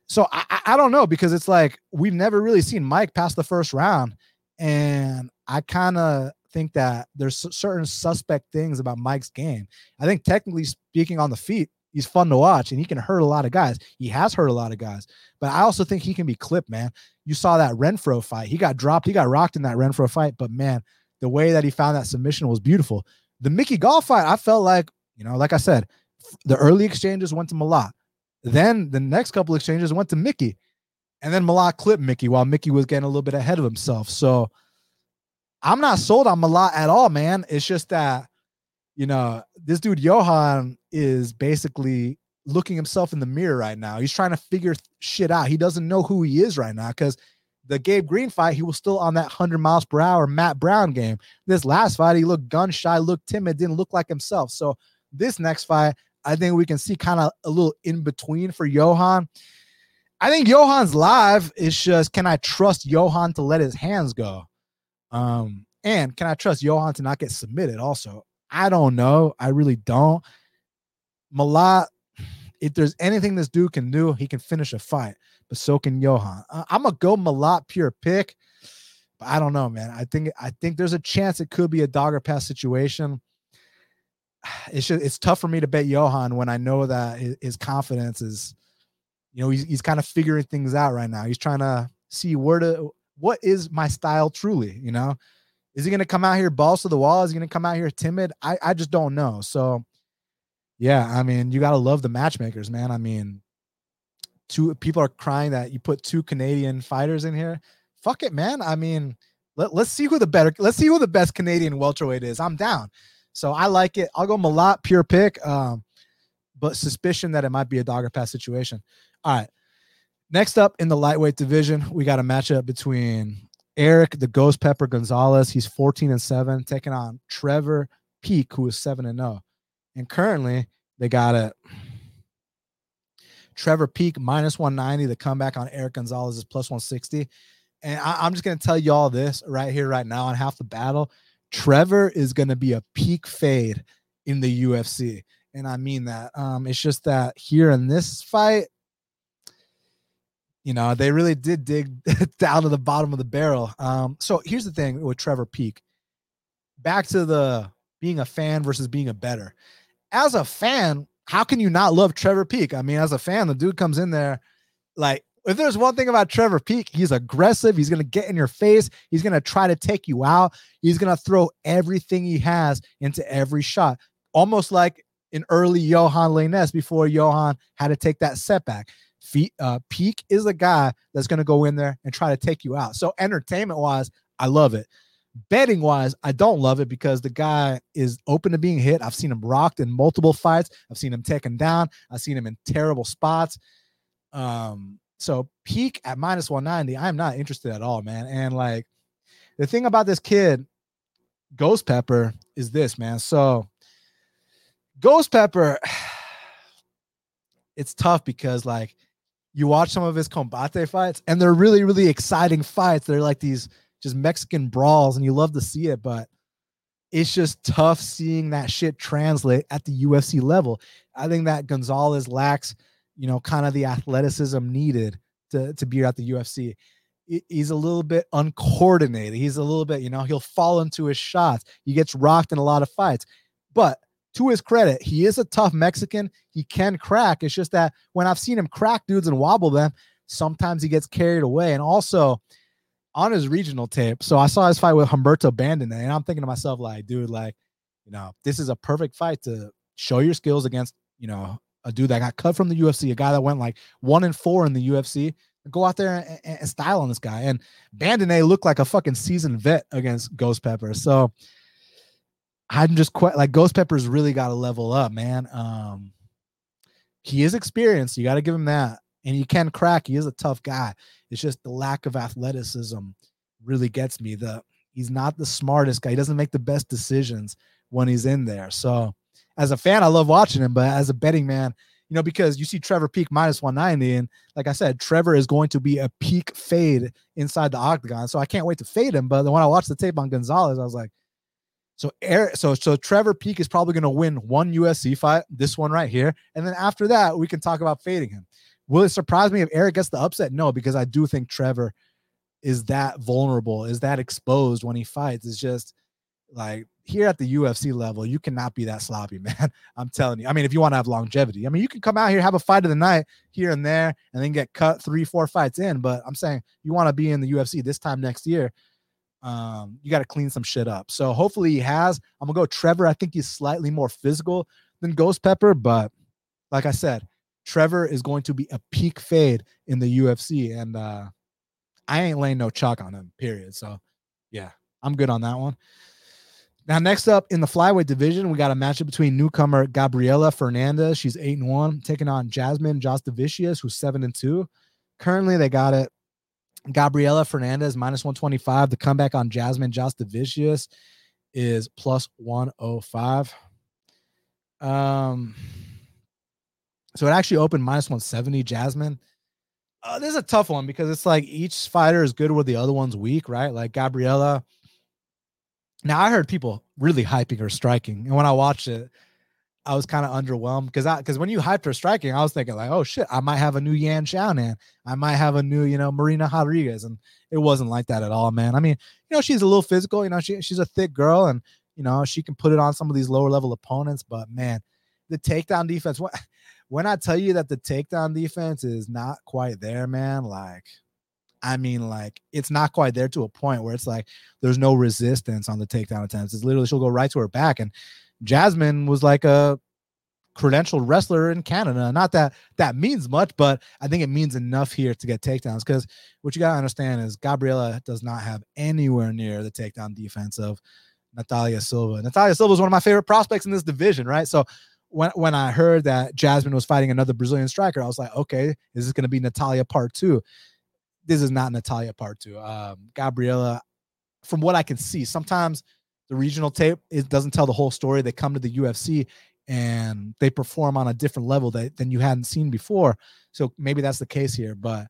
Speaker 1: So I, I don't know because it's like we've never really seen Mike pass the first round, and I kind of think that there's certain suspect things about Mike's game. I think technically speaking, on the feet, he's fun to watch and he can hurt a lot of guys. He has hurt a lot of guys, but I also think he can be clipped, man. You saw that Renfro fight. He got dropped, he got rocked in that Renfro fight, but man, the way that he found that submission was beautiful. The Mickey Gall fight, I felt like, you know, like I said, the early exchanges went to Malott. Then the next couple exchanges went to Mickey. And then Malott clipped Mickey while Mickey was getting a little bit ahead of himself. So I'm not sold on Malott at all, man. It's just that, you know, this dude Yohan is basically looking himself in the mirror right now. He's trying to figure shit out. He doesn't know who he is right now because the Gabe Green fight, he was still on that 100 miles per hour Matt Brown game. This last fight, he looked gun shy, looked timid, didn't look like himself. So this next fight, I think we can see kind of a little in between for Yohan. I think Yohan's live. It's just can I trust Yohan to let his hands go? Um, and can I trust Yohan to not get submitted? Also, I don't know. I really don't. Malott, if there's anything this dude can do, he can finish a fight. But so can Yohan. Uh, I'm gonna go Malott pure pick, but I don't know, man. I think I think there's a chance it could be a dogger pass situation. It's just, it's tough for me to bet Yohan when I know that his confidence is, you know, he's he's kind of figuring things out right now. He's trying to see where to what is my style truly, you know? Is he going to come out here balls to the wall? Is he going to come out here timid? I, I just don't know. So, yeah, I mean, you got to love the matchmakers, man. I mean, two people are crying that you put two Canadian fighters in here. Fuck it, man. I mean, let, let's see who the better, let's see who the best Canadian welterweight is. I'm down. So I like it. I'll go Malott, pure pick. Um, but suspicion that it might be a dogger pass situation. All right. Next up in the lightweight division, we got a matchup between Eric the Ghost Pepper Gonzalez. He's 14 and 7, taking on Trevor Peek, who is 7 and 0. And currently, they got it. Trevor Peek minus 190. The comeback on Eric Gonzalez is plus 160. And I, am just going to tell you all this right here, right now, on half the battle. Trevor is going to be a peak fade in the UFC. And I mean that. Um, it's just that here in this fight, you know, they really did dig down to the bottom of the barrel. Um, so here's the thing with Trevor Peek Back to the being a fan versus being a better. As a fan, how can you not love Trevor Peek I mean, as a fan, the dude comes in there like if there's one thing about Trevor Peek, he's aggressive. He's going to get in your face. He's going to try to take you out. He's going to throw everything he has into every shot, almost like an early Yohan Lainesse before Yohan had to take that setback. Feet, uh, Peek is a guy that's going to go in there and try to take you out. So entertainment wise, I love it. Betting wise, I don't love it because the guy is open to being hit. I've seen him rocked in multiple fights. I've seen him taken down. I've seen him in terrible spots. Um, so Peek at minus 190, I'm not interested at all, man. And like the thing about this kid, Ghost Pepper, is this, man. So Ghost Pepper, it's tough because like you watch some of his combate fights and they're really, really exciting fights. They're like these just Mexican brawls, and you love to see it, but it's just tough seeing that shit translate at the UFC level. I think that Gonzalez lacks you know, kind of the athleticism needed to, to be at the UFC. He's a little bit uncoordinated. He's a little bit, you know, he'll fall into his shots. He gets rocked in a lot of fights. But to his credit, he is a tough Mexican. He can crack. It's just that when I've seen him crack dudes and wobble them, sometimes he gets carried away. And also on his regional tape, so I saw his fight with Humberto Bandenay, and I'm thinking to myself, like, dude, like, you know, this is a perfect fight to show your skills against, you know, a dude that got cut from the UFC, a guy that went like one and four in the UFC. Go out there and, and style on this guy. And Bandenay looked like a fucking seasoned vet against Ghost Pepper. So I'm just quite like Ghost Pepper's really got to level up, man. Um, he is experienced. You got to give him that. And he can crack. He is a tough guy. It's just the lack of athleticism really gets me. The he's not the smartest guy. He doesn't make the best decisions when he's in there. So as a fan, I love watching him, but as a betting man, you know, because you see Trevor Peek minus 190. And like I said, Trevor is going to be a peak fade inside the octagon. So I can't wait to fade him. But when I watched the tape on Gonzalez, I was like, so Eric, so so Trevor Peek is probably going to win one UFC fight, this one right here, and then after that we can talk about fading him. Will it surprise me if Eric gets the upset? No, because I do think Trevor is that vulnerable, is that exposed when he fights. It's just like here at the UFC level, you cannot be that sloppy, man. I'm telling you. I mean, if you want to have longevity, I mean, you can come out here, have a fight of the night here and there, and then get cut three, four fights in. But I'm saying you want to be in the UFC this time next year. Um, you got to clean some shit up. So hopefully he has. I'm gonna go Trevor. I think he's slightly more physical than Ghost Pepper, but like I said, Trevor is going to be a peak fade in the UFC, and uh, I ain't laying no chalk on him. Period. So yeah, I'm good on that one. Now, next up in the flyweight division, we got a matchup between newcomer Gabriela Fernandez. She's eight and one, taking on Jasmine Jasudavicius, who's seven and two. Currently, they got it. Gabriela Fernandez minus 125. The comeback on Jasmine Jasudavicius is plus 105. Um, so it actually opened minus 170. Jasmine. Uh, this is a tough one because it's like each fighter is good where the other one's weak, right? Like Gabriela now I heard people really hyping her striking, and when I watched it, I was kind of underwhelmed because I because when you hyped her striking, I was thinking like, oh shit, I might have a new Yan Xiaonan, I might have a new you know Marina Rodriguez, and it wasn't like that at all, man. I mean, you know, she's a little physical, you know, she she's a thick girl, and you know she can put it on some of these lower level opponents, but man, the takedown defense. When, when I tell you that the takedown defense is not quite there, man, like I mean, like it's not quite there to a point where it's like there's no resistance on the takedown attempts. It's literally she'll go right to her back. And Jasmine was like a credentialed wrestler in Canada. Not that that means much, but I think it means enough here to get takedowns. Because what you gotta understand is Gabriela does not have anywhere near the takedown defense of Natalia Silva. Natalia Silva is one of my favorite prospects in this division, right? So when when I heard that Jasmine was fighting another Brazilian striker, I was like, okay, is this going to be Natalia part two? this is not Natalia part two. Um, Gabriela, from what I can see, sometimes the regional tape it doesn't tell the whole story. They come to the UFC and they perform on a different level that, than you hadn't seen before. So maybe that's the case here, but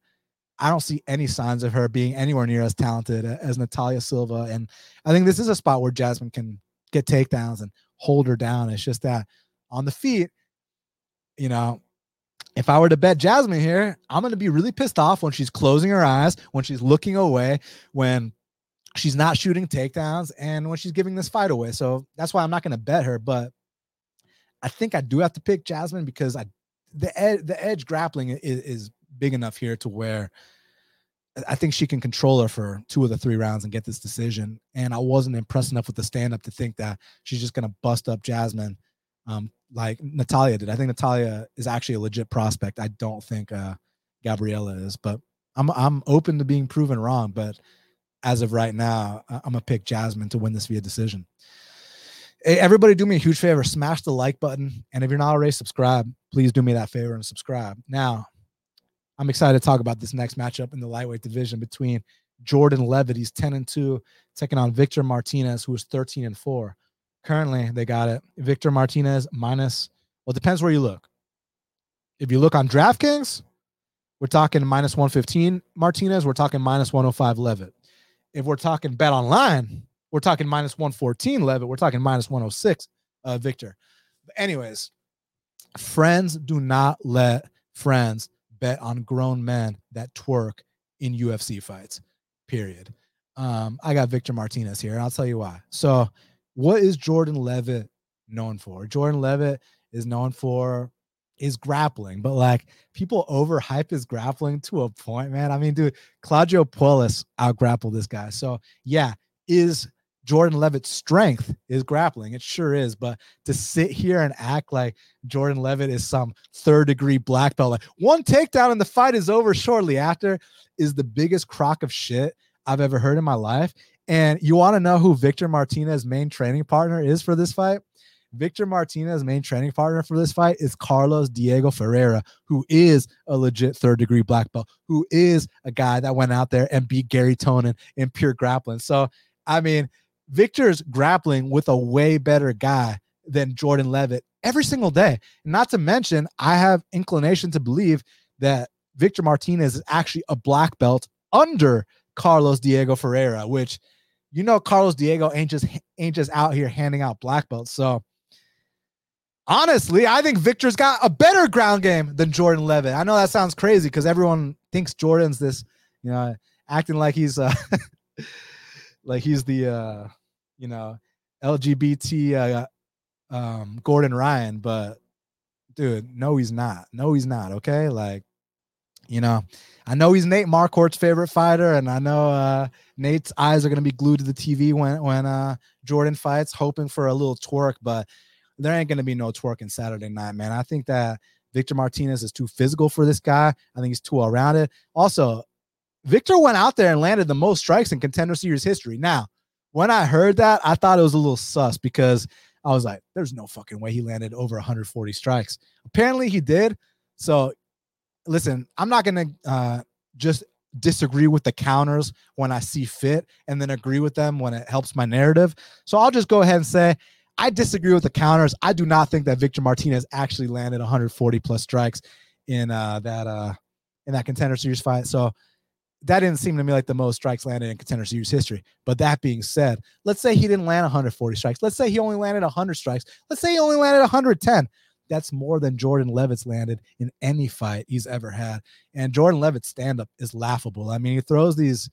Speaker 1: I don't see any signs of her being anywhere near as talented as Natalia Silva. And I think this is a spot where Jasmine can get takedowns and hold her down. It's just that on the feet, you know, if I were to bet Jasmine here, I'm going to be really pissed off when she's closing her eyes, when she's looking away, when she's not shooting takedowns, and when she's giving this fight away. So that's why I'm not going to bet her. But I think I do have to pick Jasmine because I the ed, the edge grappling is, is big enough here to where I think she can control her for two of the three rounds and get this decision. And I wasn't impressed enough with the stand up to think that she's just gonna bust up Jasmine um, like Natalia did. I think Natalia is actually a legit prospect. I don't think uh, Gabriela is, but I'm I'm open to being proven wrong. But as of right now, I'm gonna pick Jasmine to win this via decision. Everybody, do me a huge favor: smash the like button, and if you're not already subscribed, please do me that favor and subscribe. Now, I'm excited to talk about this next matchup in the lightweight division between Jordan Levitt, he's 10 and 2, taking on Victor Martinez, who is 13 and 4. Currently, they got it. Victor Martinez minus, well, it depends where you look. If you look on DraftKings, we're talking minus 115 Martinez, we're talking minus 105 Levitt. If we're talking bet online, we're talking minus 114 Levitt, we're talking minus 106 uh, Victor. But anyways, friends do not let friends bet on grown men that twerk in UFC fights. Period. Um, I got Victor Martinez here, and I'll tell you why. So, what is Jordan Levitt known for? Jordan Levitt is known for his grappling, but like people overhype his grappling to a point, man. I mean, dude, Claudio Puelles out grappled this guy. So, yeah, is Jordan Levitt's strength is grappling. It sure is. But to sit here and act like Jordan Levitt is some third degree black belt, like one takedown and the fight is over shortly after, is the biggest crock of shit I've ever heard in my life. And you want to know who Victor Martinez's main training partner is for this fight? Victor Martinez's main training partner for this fight is Carlos Diego Ferreira, who is a legit third degree black belt, who is a guy that went out there and beat Garry Tonon in pure grappling. So, I mean, Victor's grappling with a way better guy than Jordan Levitt every single day. Not to mention, I have inclination to believe that Victor Martinez is actually a black belt under Carlos Diego Ferreira, which you know Carlos Diego ain't just ain't just out here handing out black belts. So honestly, I think Victor's got a better ground game than Jordan Levitt. I know that sounds crazy because everyone thinks Jordan's this, you know, acting like he's uh like he's the uh you know, LGBT uh, um, Gordon Ryan, but dude, no, he's not. No, he's not. Okay, like you know, I know he's Nate Marquardt's favorite fighter, and I know uh, Nate's eyes are gonna be glued to the TV when when uh, Jordan fights, hoping for a little twerk, but there ain't gonna be no twerking Saturday night, man. I think that Victor Martinez is too physical for this guy. I think he's too well rounded. Also, Victor went out there and landed the most strikes in contender series history. Now, when I heard that, I thought it was a little sus because I was like, there's no fucking way he landed over 140 strikes. Apparently he did. So listen, I'm not gonna uh, just disagree with the counters when I see fit and then agree with them when it helps my narrative. So I'll just go ahead and say I disagree with the counters. I do not think that Victor Martinez actually landed 140 plus strikes in uh, that uh, in that contender series fight. So that didn't seem to me like the most strikes landed in contender series history. But that being said, let's say he didn't land 140 strikes. Let's say he only landed 100 strikes. Let's say he only landed 110. That's more than Jordan Levitt's landed in any fight he's ever had. And Jordan Levitt's stand up is laughable. I mean, he throws these.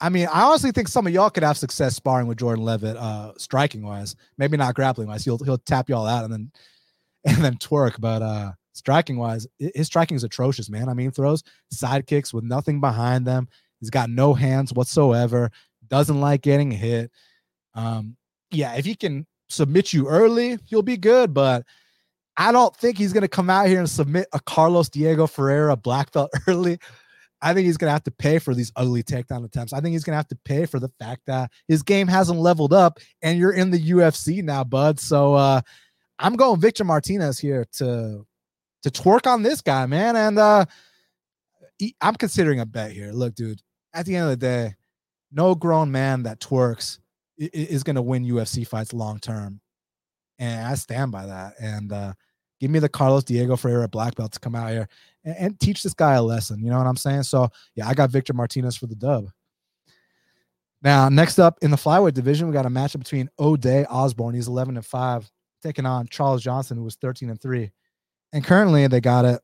Speaker 1: I mean, I honestly think some of y'all could have success sparring with Jordan Levitt, uh, striking wise. Maybe not grappling wise. He'll he'll tap y'all out and then and then twerk. But uh, striking wise, his striking is atrocious, man. I mean, throws side kicks with nothing behind them. He's got no hands whatsoever. Doesn't like getting hit. Um, yeah, if he can submit you early, he'll be good. But I don't think he's gonna come out here and submit a Carlos Diego Ferreira black belt early. I think he's gonna have to pay for these ugly takedown attempts. I think he's gonna have to pay for the fact that his game hasn't leveled up, and you're in the UFC now, bud. So uh, I'm going Victor Martinez here to to twerk on this guy, man. And uh I'm considering a bet here. Look, dude, at the end of the day, no grown man that twerks is going to win UFC fights long term. And I stand by that. And uh give me the Carlos Diego Ferreira black belt to come out here and, and teach this guy a lesson. You know what I'm saying? So, yeah, I got Victor Martinez for the dub. Now, next up in the flyweight division, we got a matchup between Ode Osborne. He's 11 and 5, taking on Charles Johnson, who was 13 and 3. And currently they got it.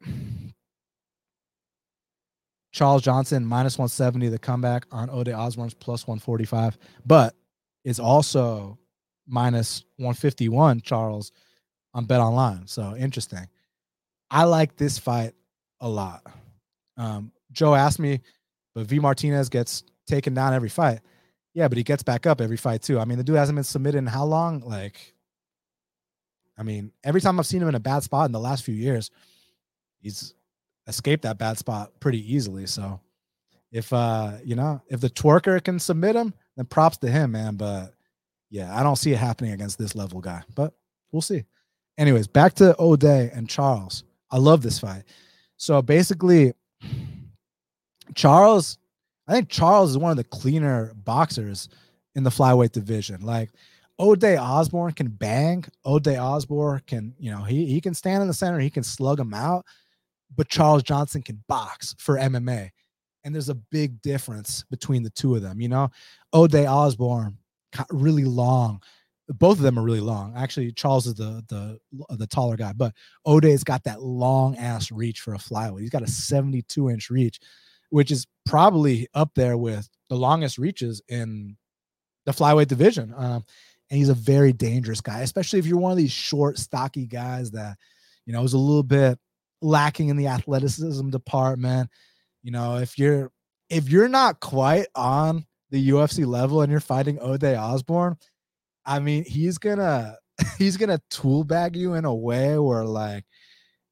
Speaker 1: Charles Johnson minus 170 the comeback on Ode Osborne's plus 145, but it's also minus 151 Charles on Bet Online. So interesting. I like this fight a lot. Um, Joe asked me, but V Martinez gets taken down every fight. Yeah, but he gets back up every fight too. I mean, the dude hasn't been submitted in how long? Like, I mean, every time I've seen him in a bad spot in the last few years, he's escaped that bad spot pretty easily. So if uh, you know, if the twerker can submit him, then props to him, man. But yeah, I don't see it happening against this level guy. But we'll see. Anyways, back to O'Day and Charles. I love this fight. So basically, Charles, I think Charles is one of the cleaner boxers in the flyweight division. Like O'Day Osborne can bang. O'Day Osborne can, you know, he he can stand in the center, he can slug him out, but Charles Johnson can box for MMA. And there's a big difference between the two of them. You know, O'Day Osborne, really long, both of them are really long. Actually, Charles is the the the taller guy, but O'Day's got that long ass reach for a flyweight. He's got a 72 inch reach, which is probably up there with the longest reaches in the flyweight division. Um, and he's a very dangerous guy, especially if you're one of these short, stocky guys that you know is a little bit lacking in the athleticism department. You know, if you're if you're not quite on the UFC level and you're fighting O'Day Osborne I mean, he's gonna he's gonna tool bag you in a way where like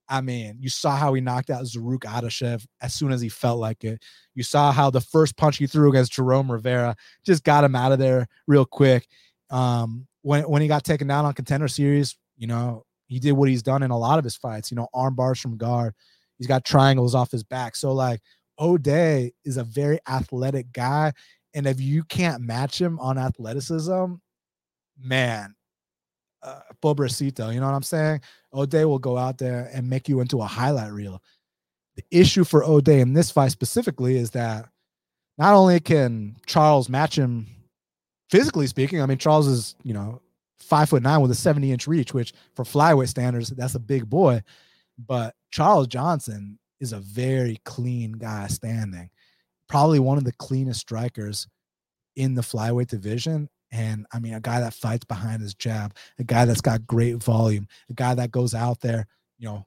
Speaker 1: I mean, you saw how he knocked out Zarrukh Adashev as soon as he felt like it. You saw how the first punch he threw against Jerome Rivera just got him out of there real quick. Um, when when he got taken down on contender series, you know, he did what he's done in a lot of his fights, you know, arm bars from guard. He's got triangles off his back. So like O'Day is a very athletic guy. And if you can't match him on athleticism, man, uh, pobrecito, you know what I'm saying? O'Day will go out there and make you into a highlight reel. The issue for O'Day in this fight specifically is that not only can Charles match him physically speaking, I mean, Charles is, you know, five foot nine with a 70 inch reach, which for flyweight standards, that's a big boy. But Charles Johnson is a very clean guy standing, probably one of the cleanest strikers in the flyweight division. And I mean, a guy that fights behind his jab, a guy that's got great volume, a guy that goes out there, you know,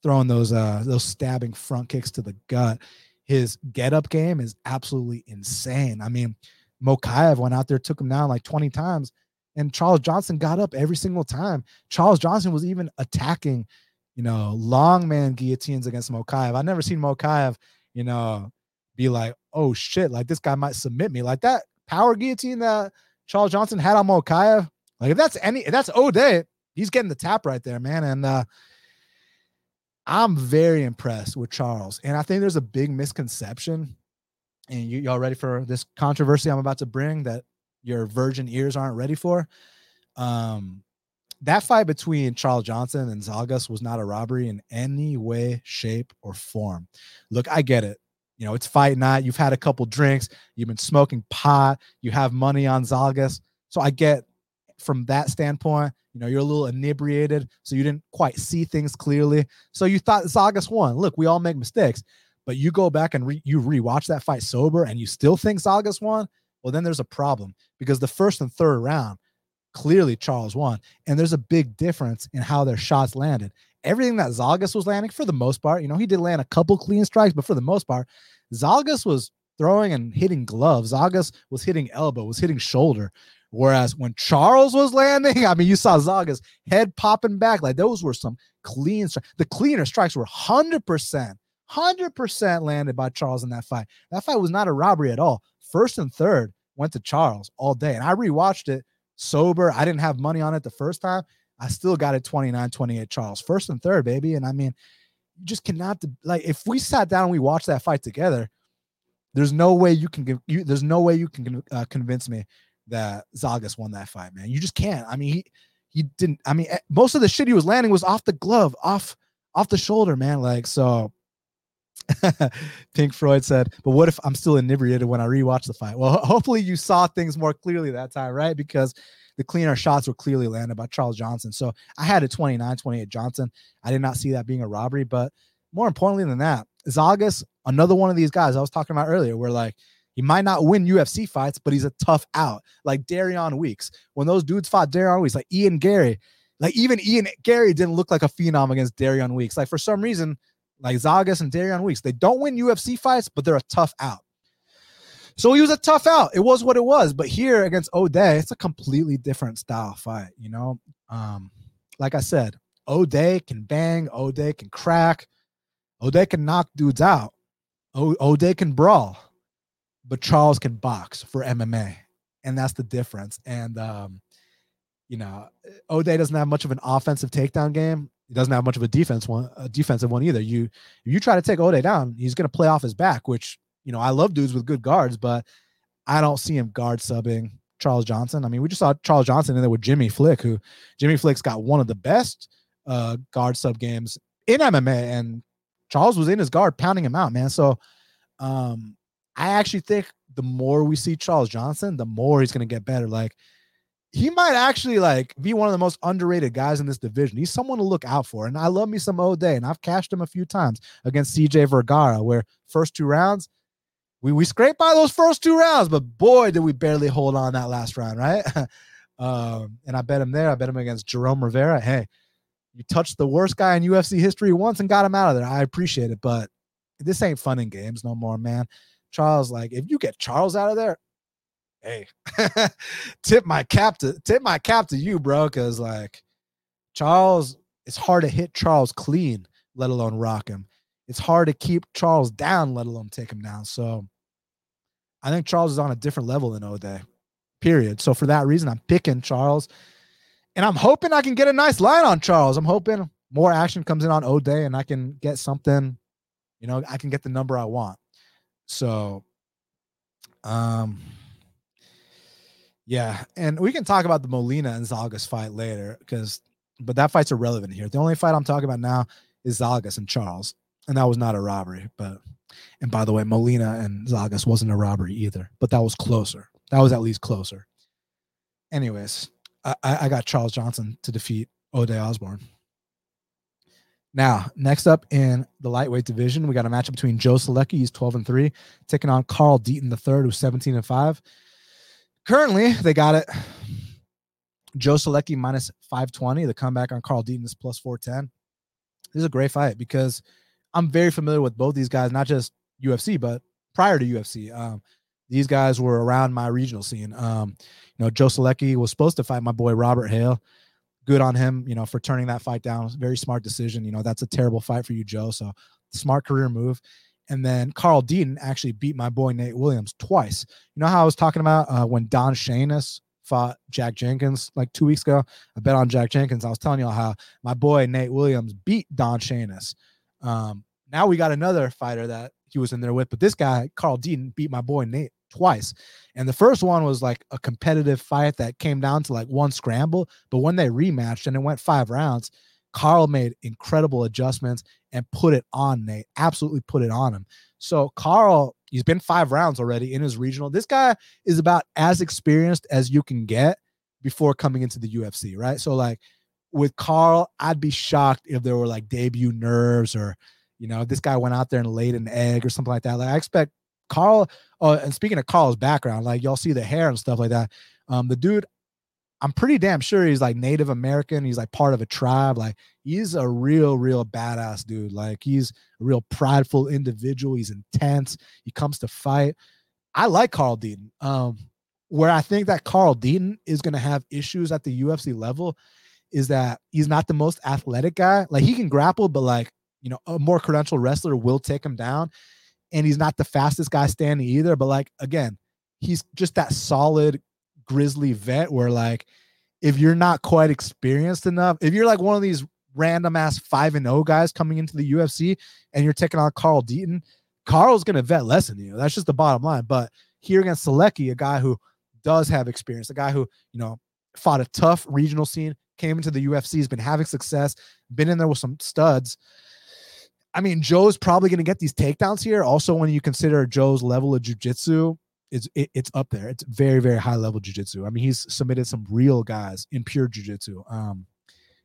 Speaker 1: throwing those uh those stabbing front kicks to the gut. His get up game is absolutely insane. I mean, Mokaev went out there, took him down like 20 times, and Charles Johnson got up every single time. Charles Johnson was even attacking, you know, long man guillotines against Mokaev. I've never seen Mokaev, you know, be like, oh shit, like this guy might submit me. Like that power guillotine that Charles Johnson had on Mokaev. Like if that's any if that's O'Day, he's getting the tap right there, man. And uh I'm very impressed with Charles. And I think there's a big misconception. And you, y'all ready for this controversy I'm about to bring that your virgin ears aren't ready for? Um that fight between Charles Johnson and Zhalgas was not a robbery in any way, shape, or form. Look, I get it you know, it's fight night. You've had a couple drinks. You've been smoking pot. You have money on Zhalgas. So I get from that standpoint, you know, you're a little inebriated. So you didn't quite see things clearly. So you thought Zhalgas won. Look, we all make mistakes. But you go back and re- you rewatch that fight sober and you still think Zhalgas won. Well, then there's a problem because the first and third round, clearly Charles won. And there's a big difference in how their shots landed everything that Zhalgas was landing for the most part, you know, he did land a couple clean strikes, but for the most part, Zhalgas was throwing and hitting gloves. Zhalgas was hitting elbow, was hitting shoulder. Whereas when Charles was landing, I mean, you saw Zhalgas head popping back. Like those were some clean strikes. The cleaner strikes were 100%, 100% landed by Charles in that fight. That fight was not a robbery at all. First and third went to Charles all day. And I rewatched it sober. I didn't have money on it the first time. I still got it 29 28 Charles, first and third, baby. And I mean, you just cannot, like, if we sat down and we watched that fight together, there's no way you can give you, there's no way you can uh, convince me that Zhalgas won that fight, man. You just can't. I mean, he, he didn't, I mean, eh, most of the shit he was landing was off the glove, off, off the shoulder, man. Like, so Pink Floyd said, but what if I'm still inebriated when I rewatch the fight? Well, hopefully you saw things more clearly that time, right? Because the cleaner shots were clearly landed by Charles Johnson. So I had a 29 28 Johnson. I did not see that being a robbery. But more importantly than that, Zhalgas, another one of these guys I was talking about earlier, where like he might not win UFC fights, but he's a tough out. Like Darian Weeks. When those dudes fought Darian Weeks, like Ian Garry, Like even Ian Garry didn't look like a phenom against Darian Weeks. Like for some reason, like Zhalgas and Darian Weeks, they don't win UFC fights, but they're a tough out. So he was a tough out. It was what it was. But here against O'Day, it's a completely different style fight. You know, um, like I said, O'Day can bang, O'Day can crack, O'Day can knock dudes out, o- O'Day can brawl, but Charles can box for MMA, and that's the difference. And um, you know, O'Day doesn't have much of an offensive takedown game. He doesn't have much of a defense one, a defensive one either. You if you try to take O'Day down, he's going to play off his back, which you know, I love dudes with good guards, but I don't see him guard subbing Charles Johnson. I mean, we just saw Charles Johnson in there with Jimmy Flick, who Jimmy Flick's got one of the best uh, guard sub games in MMA, and Charles was in his guard pounding him out, man. So um, I actually think the more we see Charles Johnson, the more he's going to get better. Like he might actually like be one of the most underrated guys in this division. He's someone to look out for. And I love me some O'Day, and I've cashed him a few times against CJ Vergara, where first two rounds we we scraped by those first two rounds, but boy, did we barely hold on that last round, right? um, and I bet him there. I bet him against Jerome Rivera. Hey, you touched the worst guy in UFC history once and got him out of there. I appreciate it, but this ain't fun and games no more, man. Charles, like, if you get Charles out of there, hey, tip my cap to tip my cap to you, bro. Because like Charles, it's hard to hit Charles clean, let alone rock him it's hard to keep Charles down, let alone take him down. So I think Charles is on a different level than O'Day, period. So for that reason, I'm picking Charles. And I'm hoping I can get a nice line on Charles. I'm hoping more action comes in on O'Day and I can get something, you know, I can get the number I want. So, um, yeah. And we can talk about the Molina and Zhalgas fight later because, but that fight's irrelevant here. The only fight I'm talking about now is Zhalgas and Charles and that was not a robbery. But and by the way, Molina and Zhalgas wasn't a robbery either, but that was closer. That was at least closer. Anyways, I, I got Charles Johnson to defeat O'Day Osborne. Now, next up in the lightweight division, we got a matchup between Joe Solecki, he's 12 and 3, taking on Carl Deaton III, who's 17 and 5. Currently, they got it. Joe Solecki minus 520. The comeback on Carl Deaton is plus 410. This is a great fight because I'm very familiar with both these guys, not just UFC, but prior to UFC. Um, these guys were around my regional scene. Um, you know, Joe Solecki was supposed to fight my boy Robert Hale. Good on him, you know, for turning that fight down. Very smart decision. You know, that's a terrible fight for you, Joe. So smart career move. And then Carl Deaton actually beat my boy Nate Williams twice. You know how I was talking about uh, when Don Shainis fought Jack Jenkins like two weeks ago? I bet on Jack Jenkins. I was telling y'all how my boy Nate Williams beat Don Shainis. Um, now we got another fighter that he was in there with, but this guy, Carl Deaton, beat my boy Nate twice. And the first one was like a competitive fight that came down to like one scramble. But when they rematched and it went five rounds, Carl made incredible adjustments and put it on Nate, absolutely put it on him. So Carl, he's been five rounds already in his regional. This guy is about as experienced as you can get before coming into the UFC, right? So like with Carl, I'd be shocked if there were like debut nerves or you know, this guy went out there and laid an egg or something like that. Like I expect Carl. Oh, and speaking of Carl's background, like y'all see the hair and stuff like that. Um, the dude, I'm pretty damn sure he's like Native American. He's like part of a tribe. Like he's a real, real badass dude. Like he's a real prideful individual. He's intense. He comes to fight. I like Carl Deaton. Um, where I think that Carl Deaton is going to have issues at the UFC level is that he's not the most athletic guy. Like he can grapple, but like you know, a more credentialed wrestler will take him down. And he's not the fastest guy standing either. But like, again, he's just that solid grizzly vet where like if you're not quite experienced enough, if you're like one of these random ass five and O oh guys coming into the UFC and you're taking on Carl Deaton, Carl's gonna vet less than you. That's just the bottom line. But here against Solecki, a guy who does have experience, a guy who, you know, fought a tough regional scene, came into the UFC, has been having success, been in there with some studs. I mean, Joe's probably going to get these takedowns here. Also, when you consider Joe's level of jujitsu, it's it, it's up there. It's very very high level jujitsu. I mean, he's submitted some real guys in pure jujitsu. Um,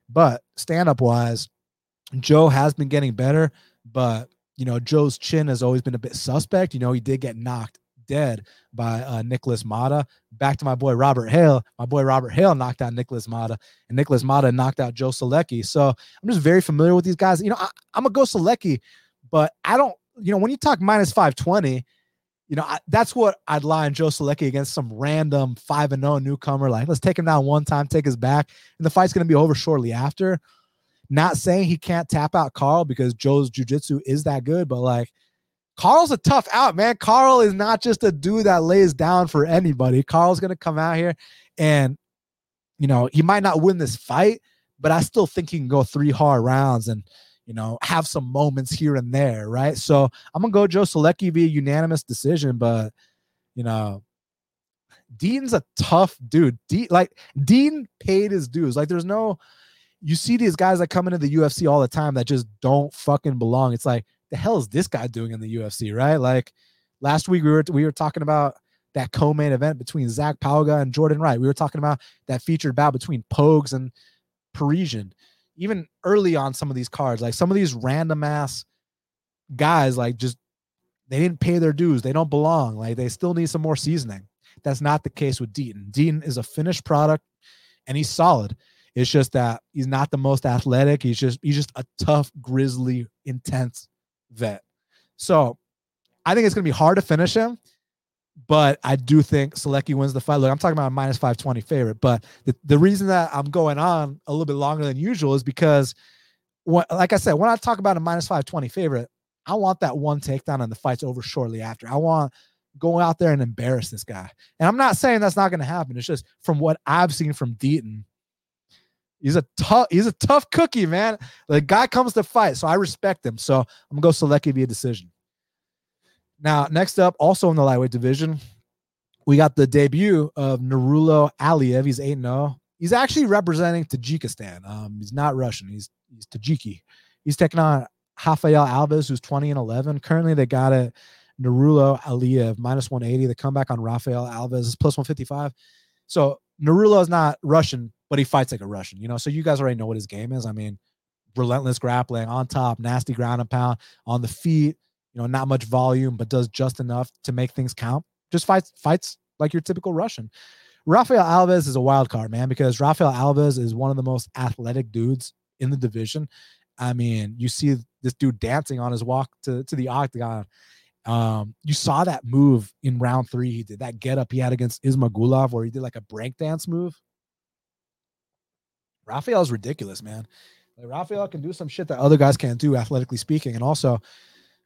Speaker 1: but stand up wise, Joe has been getting better. But you know, Joe's chin has always been a bit suspect. You know, he did get knocked dead by uh, Nicholas Mata. Back to my boy Robert Hale. My boy Robert Hale knocked out Nicholas Mata, and Nicholas Mata knocked out Joe Solecki. So I'm just very familiar with these guys. You know, I, am a go Solecki, but I don't. You know, when you talk minus 520, you know, I, that's what I'd line Joe Solecki against some random 5 and 0 newcomer. Like, let's take him down one time, take his back, and the fight's going to be over shortly after. Not saying he can't tap out Carl because Joe's jujitsu is that good, but like, Carl's a tough out, man. Carl is not just a dude that lays down for anybody. Carl's going to come out here and, you know, he might not win this fight, but I still think he can go three hard rounds and, you know, have some moments here and there, right? So I'm going to go Joe Solecki via unanimous decision, but, you know, Dean's a tough dude. Dean, like, Dean paid his dues. Like, there's no, you see these guys that come into the UFC all the time that just don't fucking belong. It's like, the hell is this guy doing in the UFC, right? Like last week we were we were talking about that co-main event between Zach Pauga and Jordan Wright. We were talking about that featured bout between Pogues and Parisian. Even early on some of these cards, like some of these random ass guys, like just they didn't pay their dues. They don't belong. Like they still need some more seasoning. That's not the case with Deaton. Deaton is a finished product and he's solid. It's just that he's not the most athletic. He's just he's just a tough, grizzly, intense vet. So I think it's going to be hard to finish him, but I do think Solecki wins the fight. Look, I'm talking about a minus 520 favorite, but the, the reason that I'm going on a little bit longer than usual is because, what, like I said, when I talk about a minus 520 favorite, I want that one takedown and the fight's over shortly after. I want go out there and embarrass this guy. And I'm not saying that's not going to happen. It's just from what I've seen from Deaton, He's a tough, he's a tough cookie, man. The guy comes to fight, so I respect him. So I'm gonna go Solecki via decision. Now, next up, also in the lightweight division, we got the debut of Nurullo Aliev. He's 8 0. He's actually representing Tajikistan. Um, he's not Russian, he's he's Tajiki. He's taking on Rafael Alves, who's 20 and 11. Currently, they got it Nurullo Aliev minus 180. The comeback on Rafael Alves is plus 155. So Nurullo is not Russian, but he fights like a Russian, you know. So you guys already know what his game is. I mean, relentless grappling on top, nasty ground and pound on the feet, you know, not much volume, but does just enough to make things count. Just fights fights like your typical Russian. Rafael Alves is a wild card, man, because Rafael Alves is one of the most athletic dudes in the division. I mean, you see this dude dancing on his walk to, to the octagon. Um, you saw that move in round three. He did that get up he had against Ismagulov where he did like a breakdance move. Rafael's ridiculous, man. Like Rafael can do some shit that other guys can't do, athletically speaking. And also,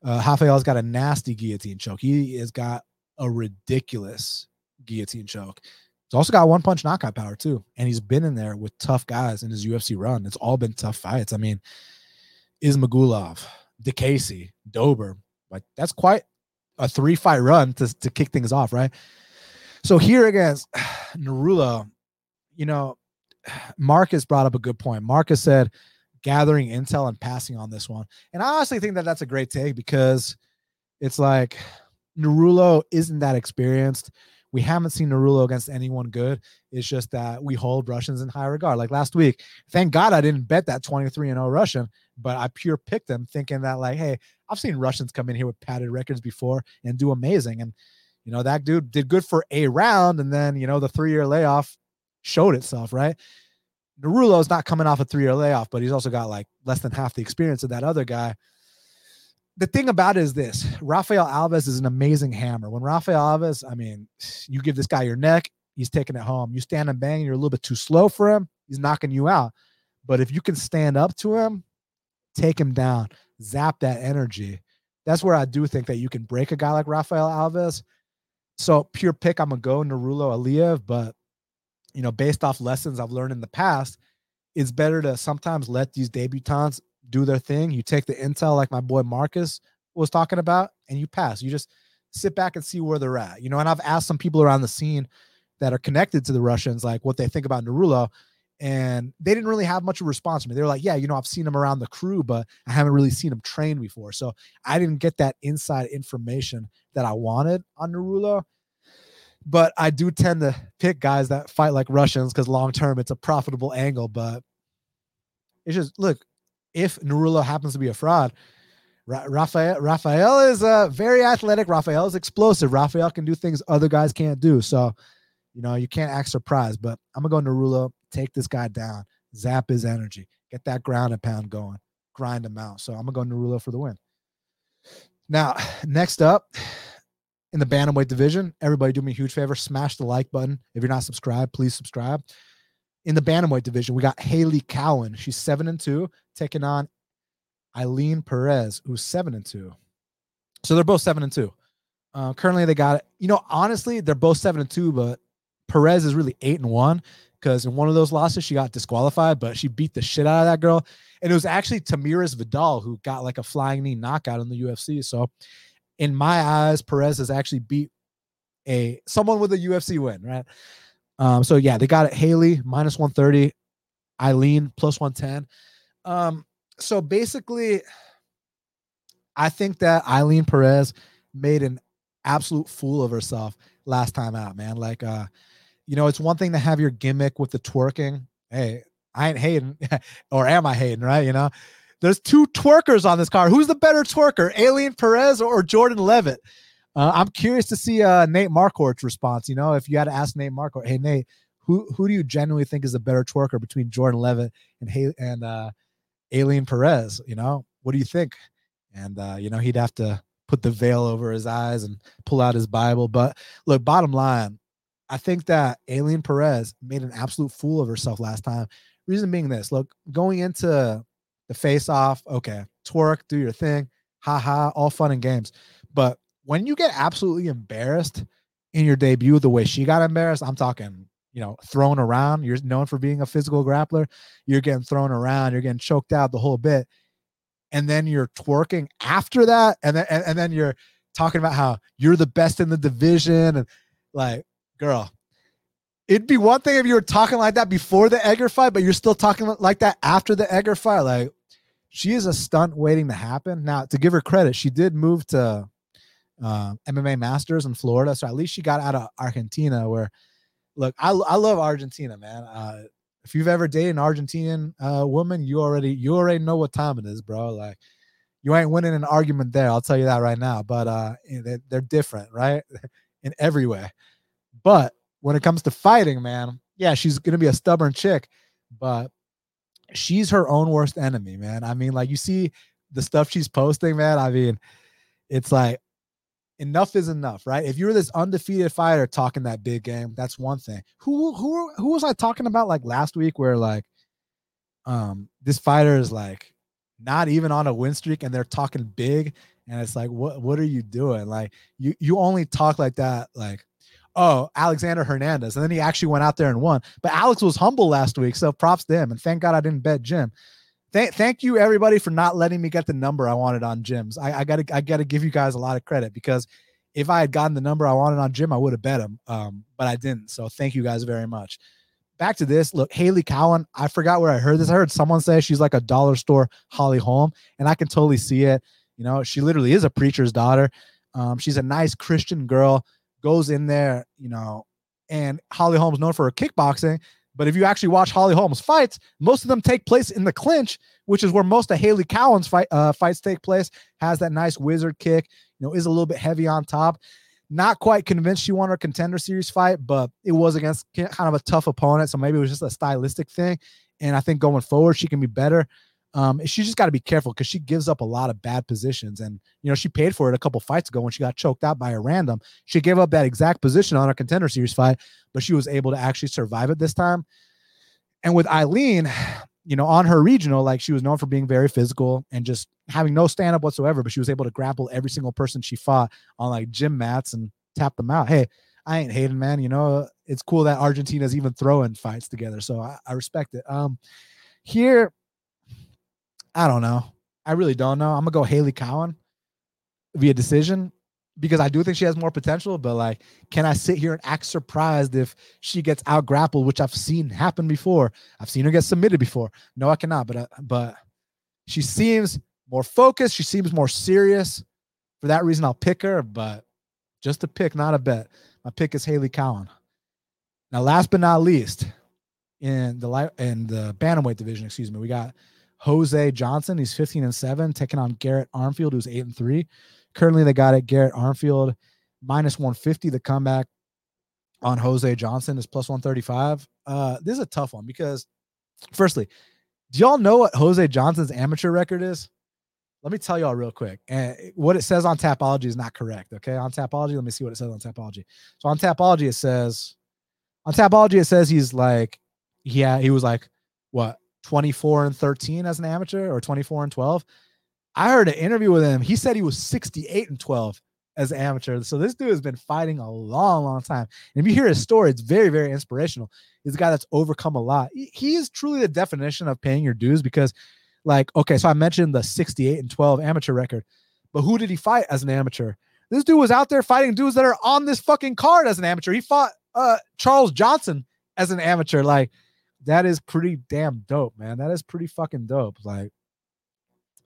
Speaker 1: uh, Rafael's got a nasty guillotine choke. He has got a ridiculous guillotine choke. He's also got one punch knockout power too, and he's been in there with tough guys in his UFC run. It's all been tough fights. I mean, Ismagulov, Diakiese, Dober, like that's quite a three fight run to to kick things off, right? So here against Nurullo, you know, Marcus brought up a good point. Marcus said gathering intel and passing on this one. And I honestly think that that's a great take because it's like Nurullo isn't that experienced. We haven't seen Nurullo against anyone good. It's just that we hold Russians in high regard. Like last week, thank God I didn't bet that 23 and 0 Russian, but I pure picked them thinking that, like, hey, I've seen Russians come in here with padded records before and do amazing. And, you know, that dude did good for a round. And then, you know, the three year layoff showed itself, right? is not coming off a three year layoff, but he's also got like less than half the experience of that other guy. The thing about it is this Rafael Alves is an amazing hammer. When Rafael Alves, I mean, you give this guy your neck, he's taking it home. You stand and bang, you're a little bit too slow for him, he's knocking you out. But if you can stand up to him, take him down, zap that energy. That's where I do think that you can break a guy like Rafael Alves. So pure pick, I'm gonna go Nurullo Aliev, but you know, based off lessons I've learned in the past, it's better to sometimes let these debutants do their thing. You take the intel, like my boy Marcus was talking about, and you pass. You just sit back and see where they're at. You know, and I've asked some people around the scene that are connected to the Russians, like what they think about Nurullo, and they didn't really have much of a response to me. They were like, "Yeah, you know, I've seen him around the crew, but I haven't really seen him train before." So I didn't get that inside information that I wanted on Nurullo but I do tend to pick guys that fight like Russians because long term it's a profitable angle. But it's just look, if Nurullo happens to be a fraud, Ra- Rafael Rafael is uh, very athletic. Rafael is explosive. Rafael can do things other guys can't do. So, you know, you can't act surprised. But I'm gonna go Nurullo, take this guy down, zap his energy, get that ground and pound going, grind him out. So I'm gonna go Nurullo for the win. Now, next up in the bantamweight division, everybody do me a huge favor, smash the like button. If you're not subscribed, please subscribe. In the bantamweight division, we got Haley Cowan. She's seven and two, taking on Ailin Perez, who's seven and two. So they're both seven and two. Uh, currently, they got it. You know, honestly, they're both seven and two, but Perez is really eight and one because in one of those losses she got disqualified, but she beat the shit out of that girl. And it was actually Tamiris Vidal who got like a flying knee knockout in the UFC. So, in my eyes, Perez has actually beat a someone with a UFC win, right? Um, so yeah, they got it. Hailey minus 130, Ailin plus 110. Um, so basically, I think that Ailin Perez made an absolute fool of herself last time out, man. Like, uh, you know, it's one thing to have your gimmick with the twerking. Hey, I ain't hating, or am I hating, right? You know, there's two twerkers on this car. Who's the better twerker, Ailin Perez or Jordan Leavitt? Uh, I'm curious to see uh, Nate Marquardt's response. You know, if you had to ask Nate Marquardt, hey Nate, who who do you genuinely think is the better twerker between Jordan Leavitt and hey and uh, Ailin Perez? You know, what do you think? And uh, you know, he'd have to put the veil over his eyes and pull out his Bible. But look, bottom line, I think that Ailin Perez made an absolute fool of herself last time. Reason being this: look, going into the face off, okay, twerk, do your thing, haha, all fun and games. But when you get absolutely embarrassed in your debut the way she got embarrassed, I'm talking, you know, thrown around. You're known for being a physical grappler. You're getting thrown around, you're getting choked out the whole bit. And then you're twerking after that. And then and, and then you're talking about how you're the best in the division. And like, girl, it'd be one thing if you were talking like that before the Egger fight, but you're still talking like that after the Egger fight. Like, she is a stunt waiting to happen. Now, to give her credit, she did move to uh, MMA Masters in Florida. So at least she got out of Argentina. Where, look, I I love Argentina, man. Uh, if you've ever dated an Argentinian uh, woman, you already you already know what time it is, bro. Like, you ain't winning an argument there. I'll tell you that right now. But uh, they're, they're different, right, in every way. But when it comes to fighting, man, yeah, she's gonna be a stubborn chick, but she's her own worst enemy, man. I mean, like you see the stuff she's posting, man. I mean, it's like enough is enough, right? If you're this undefeated fighter talking that big game, that's one thing. Who who who was I talking about like last week where like um this fighter is like not even on a win streak and they're talking big and it's like what what are you doing? Like you you only talk like that like oh, Alexander Hernandez. And then he actually went out there and won. But Alex was humble last week. So props to him. And thank God I didn't bet Jim. Thank, thank you everybody for not letting me get the number I wanted on Jim's. I, I gotta I gotta give you guys a lot of credit because if I had gotten the number I wanted on Jim, I would have bet him. Um, but I didn't. So thank you guys very much. Back to this. Look, Hailey Cowan. I forgot where I heard this. I heard someone say she's like a dollar store Holly Holm, and I can totally see it. You know, she literally is a preacher's daughter. Um, she's a nice Christian girl, goes in there, you know, and Holly Holm's known for her kickboxing, but if you actually watch Holly Holm's fights, most of them take place in the clinch, which is where most of Hailey Cowan's fight uh, fights take place. Has that nice wizard kick, you know, is a little bit heavy on top. Not quite convinced she won her contender series fight, but it was against kind of a tough opponent, so maybe it was just a stylistic thing. And I think going forward, she can be better. Um, she just got to be careful because she gives up a lot of bad positions. And, you know, she paid for it a couple fights ago when she got choked out by a random. She gave up that exact position on her contender series fight, but she was able to actually survive it this time. And with Ailin, you know, on her regional, like she was known for being very physical and just having no stand up whatsoever, but she was able to grapple every single person she fought on like gym mats and tap them out. Hey, I ain't hating, man. You know, it's cool that Argentina's even throwing fights together. So I, I respect it. Um, here, I don't know. I really don't know. I'm gonna go Hailey Cowan via decision because I do think she has more potential. But like, can I sit here and act surprised if she gets out grappled, which I've seen happen before? I've seen her get submitted before. No, I cannot. But uh, but she seems more focused. She seems more serious. For that reason, I'll pick her. But just a pick, not a bet. My pick is Hailey Cowan. Now, last but not least, in the light in the bantamweight division, excuse me, we got Jose Johnson. He's 15 and 7, taking on Garrett Armfield, who's 8 and 3. Currently, they got it. Garrett Armfield minus 150. The comeback on Jose Johnson is plus 135. Uh, this is a tough one because, firstly, do y'all know what Jose Johnson's amateur record is? Let me tell y'all real quick. And what it says on Tapology is not correct. Okay. On Tapology, let me see what it says on Tapology. So on Tapology, it says, on Tapology, it says he's like, yeah, he was like, what, 24 and 13 as an amateur or 24 and 12. I heard an interview with him. He said he was 68 and 12 as an amateur. So this dude has been fighting a long, long time. And if you hear his story, it's very, very inspirational. He's a guy that's overcome a lot. He is truly the definition of paying your dues because, like, okay, so I mentioned the 68 and 12 amateur record, but who did he fight as an amateur? This dude was out there fighting dudes that are on this fucking card as an amateur. He fought uh Charles Johnson as an amateur. Like, that is pretty damn dope, man. That is pretty fucking dope. Like,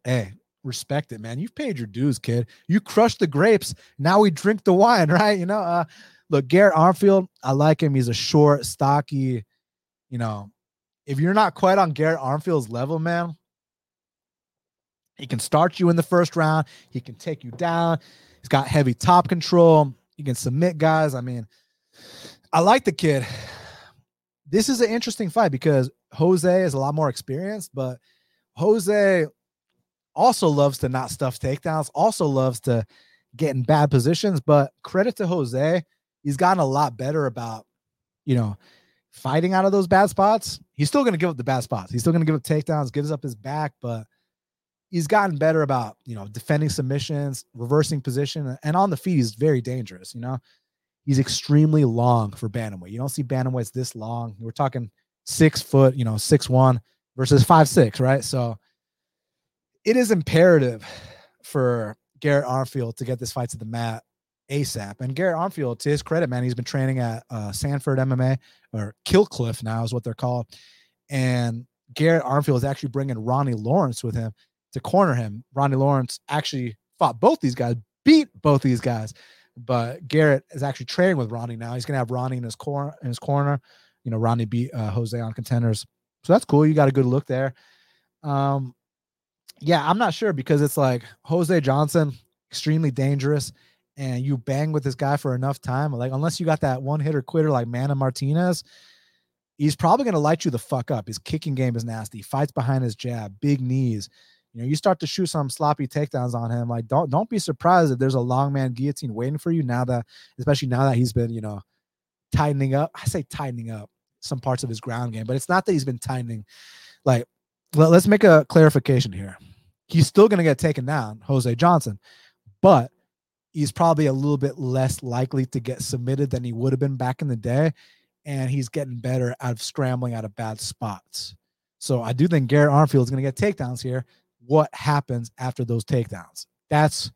Speaker 1: hey, respect it, man. You've paid your dues, kid. You crushed the grapes. Now we drink the wine, right? You know, uh, look, Garrett Armfield, I like him. He's a short, stocky, you know, if you're not quite on Garrett Armfield's level, man, he can start you in the first round. He can take you down. He's got heavy top control. He can submit guys. I mean, I like the kid. This is an interesting fight because Jose is a lot more experienced, but Jose also loves to not stuff takedowns, also loves to get in bad positions. But credit to Jose, he's gotten a lot better about, you know, fighting out of those bad spots. He's still going to give up the bad spots. He's still going to give up takedowns, gives up his back, but he's gotten better about, you know, defending submissions, reversing position, and on the feet, he's very dangerous. You know, he's extremely long for bantamweight. You don't see bantamweights this long. We're talking six foot, you know, six one versus five six, right? So it is imperative for Garrett Armfield to get this fight to the mat ASAP. And Garrett Armfield, to his credit, man, he's been training at uh, Sanford MMA or Killcliff now is what they're called. And Garrett Armfield is actually bringing Ronnie Lawrence with him to corner him. Ronnie Lawrence actually fought both these guys, beat both these guys. But Garrett is actually training with Ronnie now. He's gonna have Ronnie in his corner. In his corner, you know, Ronnie beat uh, Jose on contenders, so that's cool. You got a good look there. Um, yeah, I'm not sure because it's like Jose Johnson, extremely dangerous, and you bang with this guy for enough time. Like, unless you got that one hitter quitter like Mana Martinez, he's probably going to light you the fuck up. His kicking game is nasty. Fights behind his jab, big knees. You know, you start to shoot some sloppy takedowns on him. Like, don't don't be surprised if there's a long man guillotine waiting for you now that, especially now that he's been, you know, tightening up. I say tightening up some parts of his ground game, but it's not that he's been tightening. Like, let's make a clarification here he's still going to get taken down, Jose Johnson, but he's probably a little bit less likely to get submitted than he would have been back in the day. And he's getting better out of scrambling out of bad spots. So I do think Garrett Armfield is going to get takedowns here. What happens after those takedowns? That's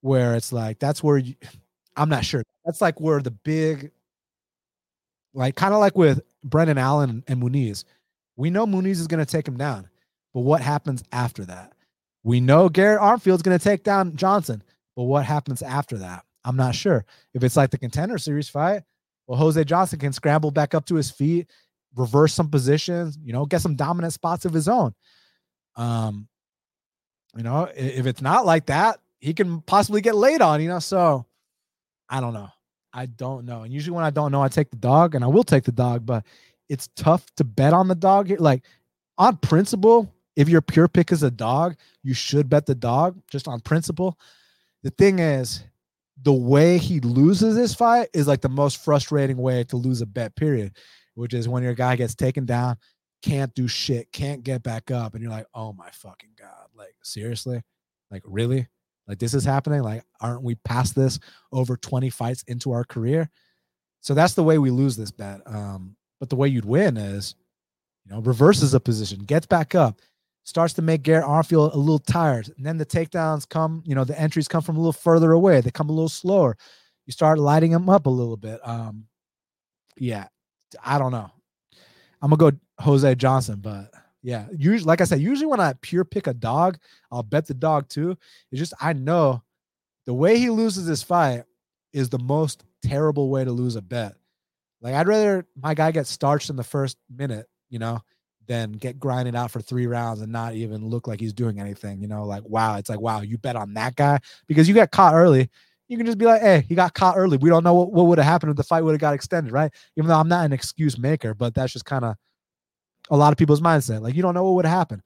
Speaker 1: where it's like, that's where you, I'm not sure. That's like where the big, like kind of like with Brendan Allen and Muniz. We know Muniz is going to take him down, but what happens after that? We know Garrett Armfield's going to take down Johnson, but what happens after that? I'm not sure. If it's like the contender series fight, well, Jose Johnson can scramble back up to his feet, reverse some positions, you know, get some dominant spots of his own. Um, you know, if it's not like that, he can possibly get laid on, you know. So I don't know. I don't know. And usually when I don't know, I take the dog and I will take the dog, but it's tough to bet on the dog here. Like on principle, if your pure pick is a dog, you should bet the dog just on principle. The thing is, the way he loses this fight is like the most frustrating way to lose a bet, period, which is when your guy gets taken down, can't do shit, can't get back up. And you're like, oh my fucking God. Like, seriously? Like, really? Like, this is happening? Like, aren't we past this over 20 fights into our career? So that's the way we lose this bet. Um, but the way you'd win is, you know, reverses a position, gets back up, starts to make Garrett Armfield a little tired. And then the takedowns come, you know, the entries come from a little further away. They come a little slower. You start lighting them up a little bit. Um, yeah, I don't know. I'm gonna go Jose Johnson, but yeah, usually, like I said, usually when I pure pick a dog, I'll bet the dog too. It's just I know the way he loses this fight is the most terrible way to lose a bet. Like I'd rather my guy get starched in the first minute, you know, than get grinded out for three rounds and not even look like he's doing anything. You know, like wow, it's like wow, you bet on that guy because you got caught early. You can just be like, hey, he got caught early. We don't know what, what would have happened if the fight would have got extended, right? Even though I'm not an excuse maker, but that's just kind of a lot of people's mindset. Like you don't know what would happen.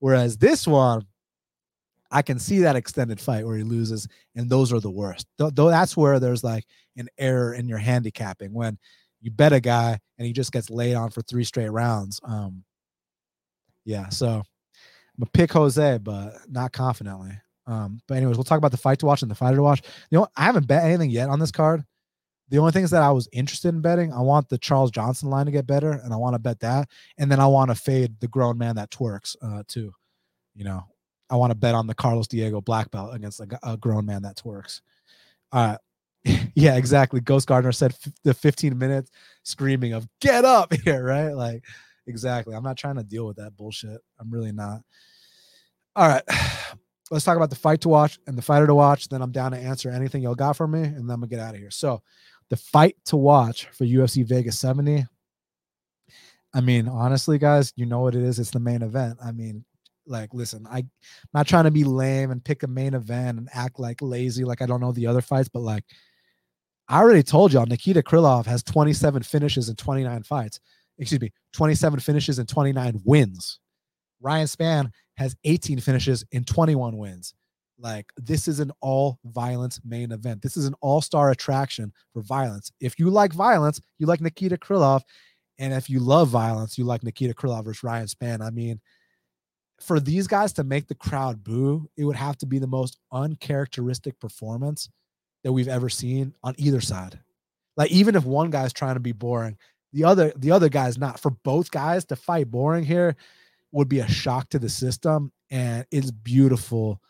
Speaker 1: Whereas this one, I can see that extended fight where he loses, and those are the worst. Though that's where there's like an error in your handicapping when you bet a guy and he just gets laid on for three straight rounds. Um, yeah, so I'm gonna pick Jose, but not confidently. Um, but anyways, we'll talk about the fight to watch and the fighter to watch. You know, I haven't bet anything yet on this card. The only things that I was interested in betting, I want the Charles Johnson line to get better, and I want to bet that, and then I want to fade the grown man that twerks uh, too. You know, I want to bet on the Carlos Diego black belt against a, a grown man that twerks. Uh, yeah, exactly. Ghost Gardner said f- the 15 minutes screaming of "Get up here!" Right? Like, exactly. I'm not trying to deal with that bullshit. I'm really not. All right, let's talk about the fight to watch and the fighter to watch. Then I'm down to answer anything y'all got for me, and then I'm gonna get out of here. So, the fight to watch for UFC Vegas 70. I mean, honestly, guys, you know what it is. It's the main event. I mean, like, listen, I, am not trying to be lame and pick a main event and act like lazy, like I don't know the other fights, but like, I already told y'all, Nikita Krylov has 27 finishes and 29 fights. Excuse me, 27 finishes and 29 wins. Ryan Spann has 18 finishes and 21 wins. Like this is an all violence main event. This is an all star attraction for violence. If you like violence, you like Nikita Krylov, and if you love violence, you like Nikita Krylov versus Ryan Spann. I mean, for these guys to make the crowd boo, it would have to be the most uncharacteristic performance that we've ever seen on either side. Like even if one guy's trying to be boring, the other the other guy's not. For both guys to fight boring here would be a shock to the system, and it's beautiful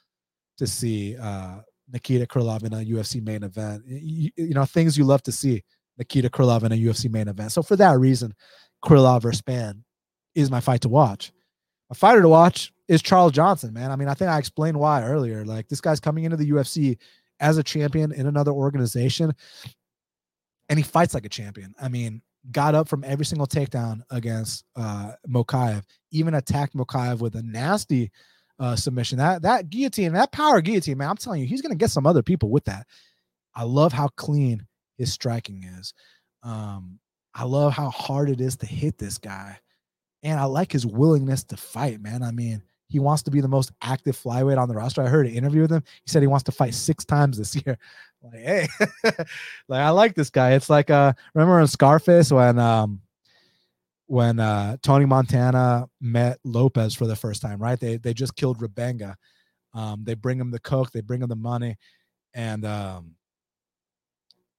Speaker 1: to see uh, Nikita Krylov in a UFC main event. You, you, know things you love to see Nikita Krylov in a UFC main event. So for that reason, Krylov versus Spann is my fight to watch. A fighter to watch is Charles Johnson, man. I mean, I think I explained why earlier. Like this guy's coming into the UFC as a champion in another organization, and he fights like a champion. I mean, got up from every single takedown against uh Mokaev, even attacked Mokaev with a nasty uh submission. That that guillotine, that power guillotine, man, I'm telling you, he's gonna get some other people with that. I love how clean his striking is. Um, I love how hard it is to hit this guy. And I like his willingness to fight, man. I mean, he wants to be the most active flyweight on the roster. I heard an interview with him. He said he wants to fight six times this year. Like, hey, like I like this guy. It's like uh remember in Scarface when um when uh Tony Montana met Lopez for the first time, right? They they just killed Rebenga. Um, they bring him the coke, they bring him the money, and um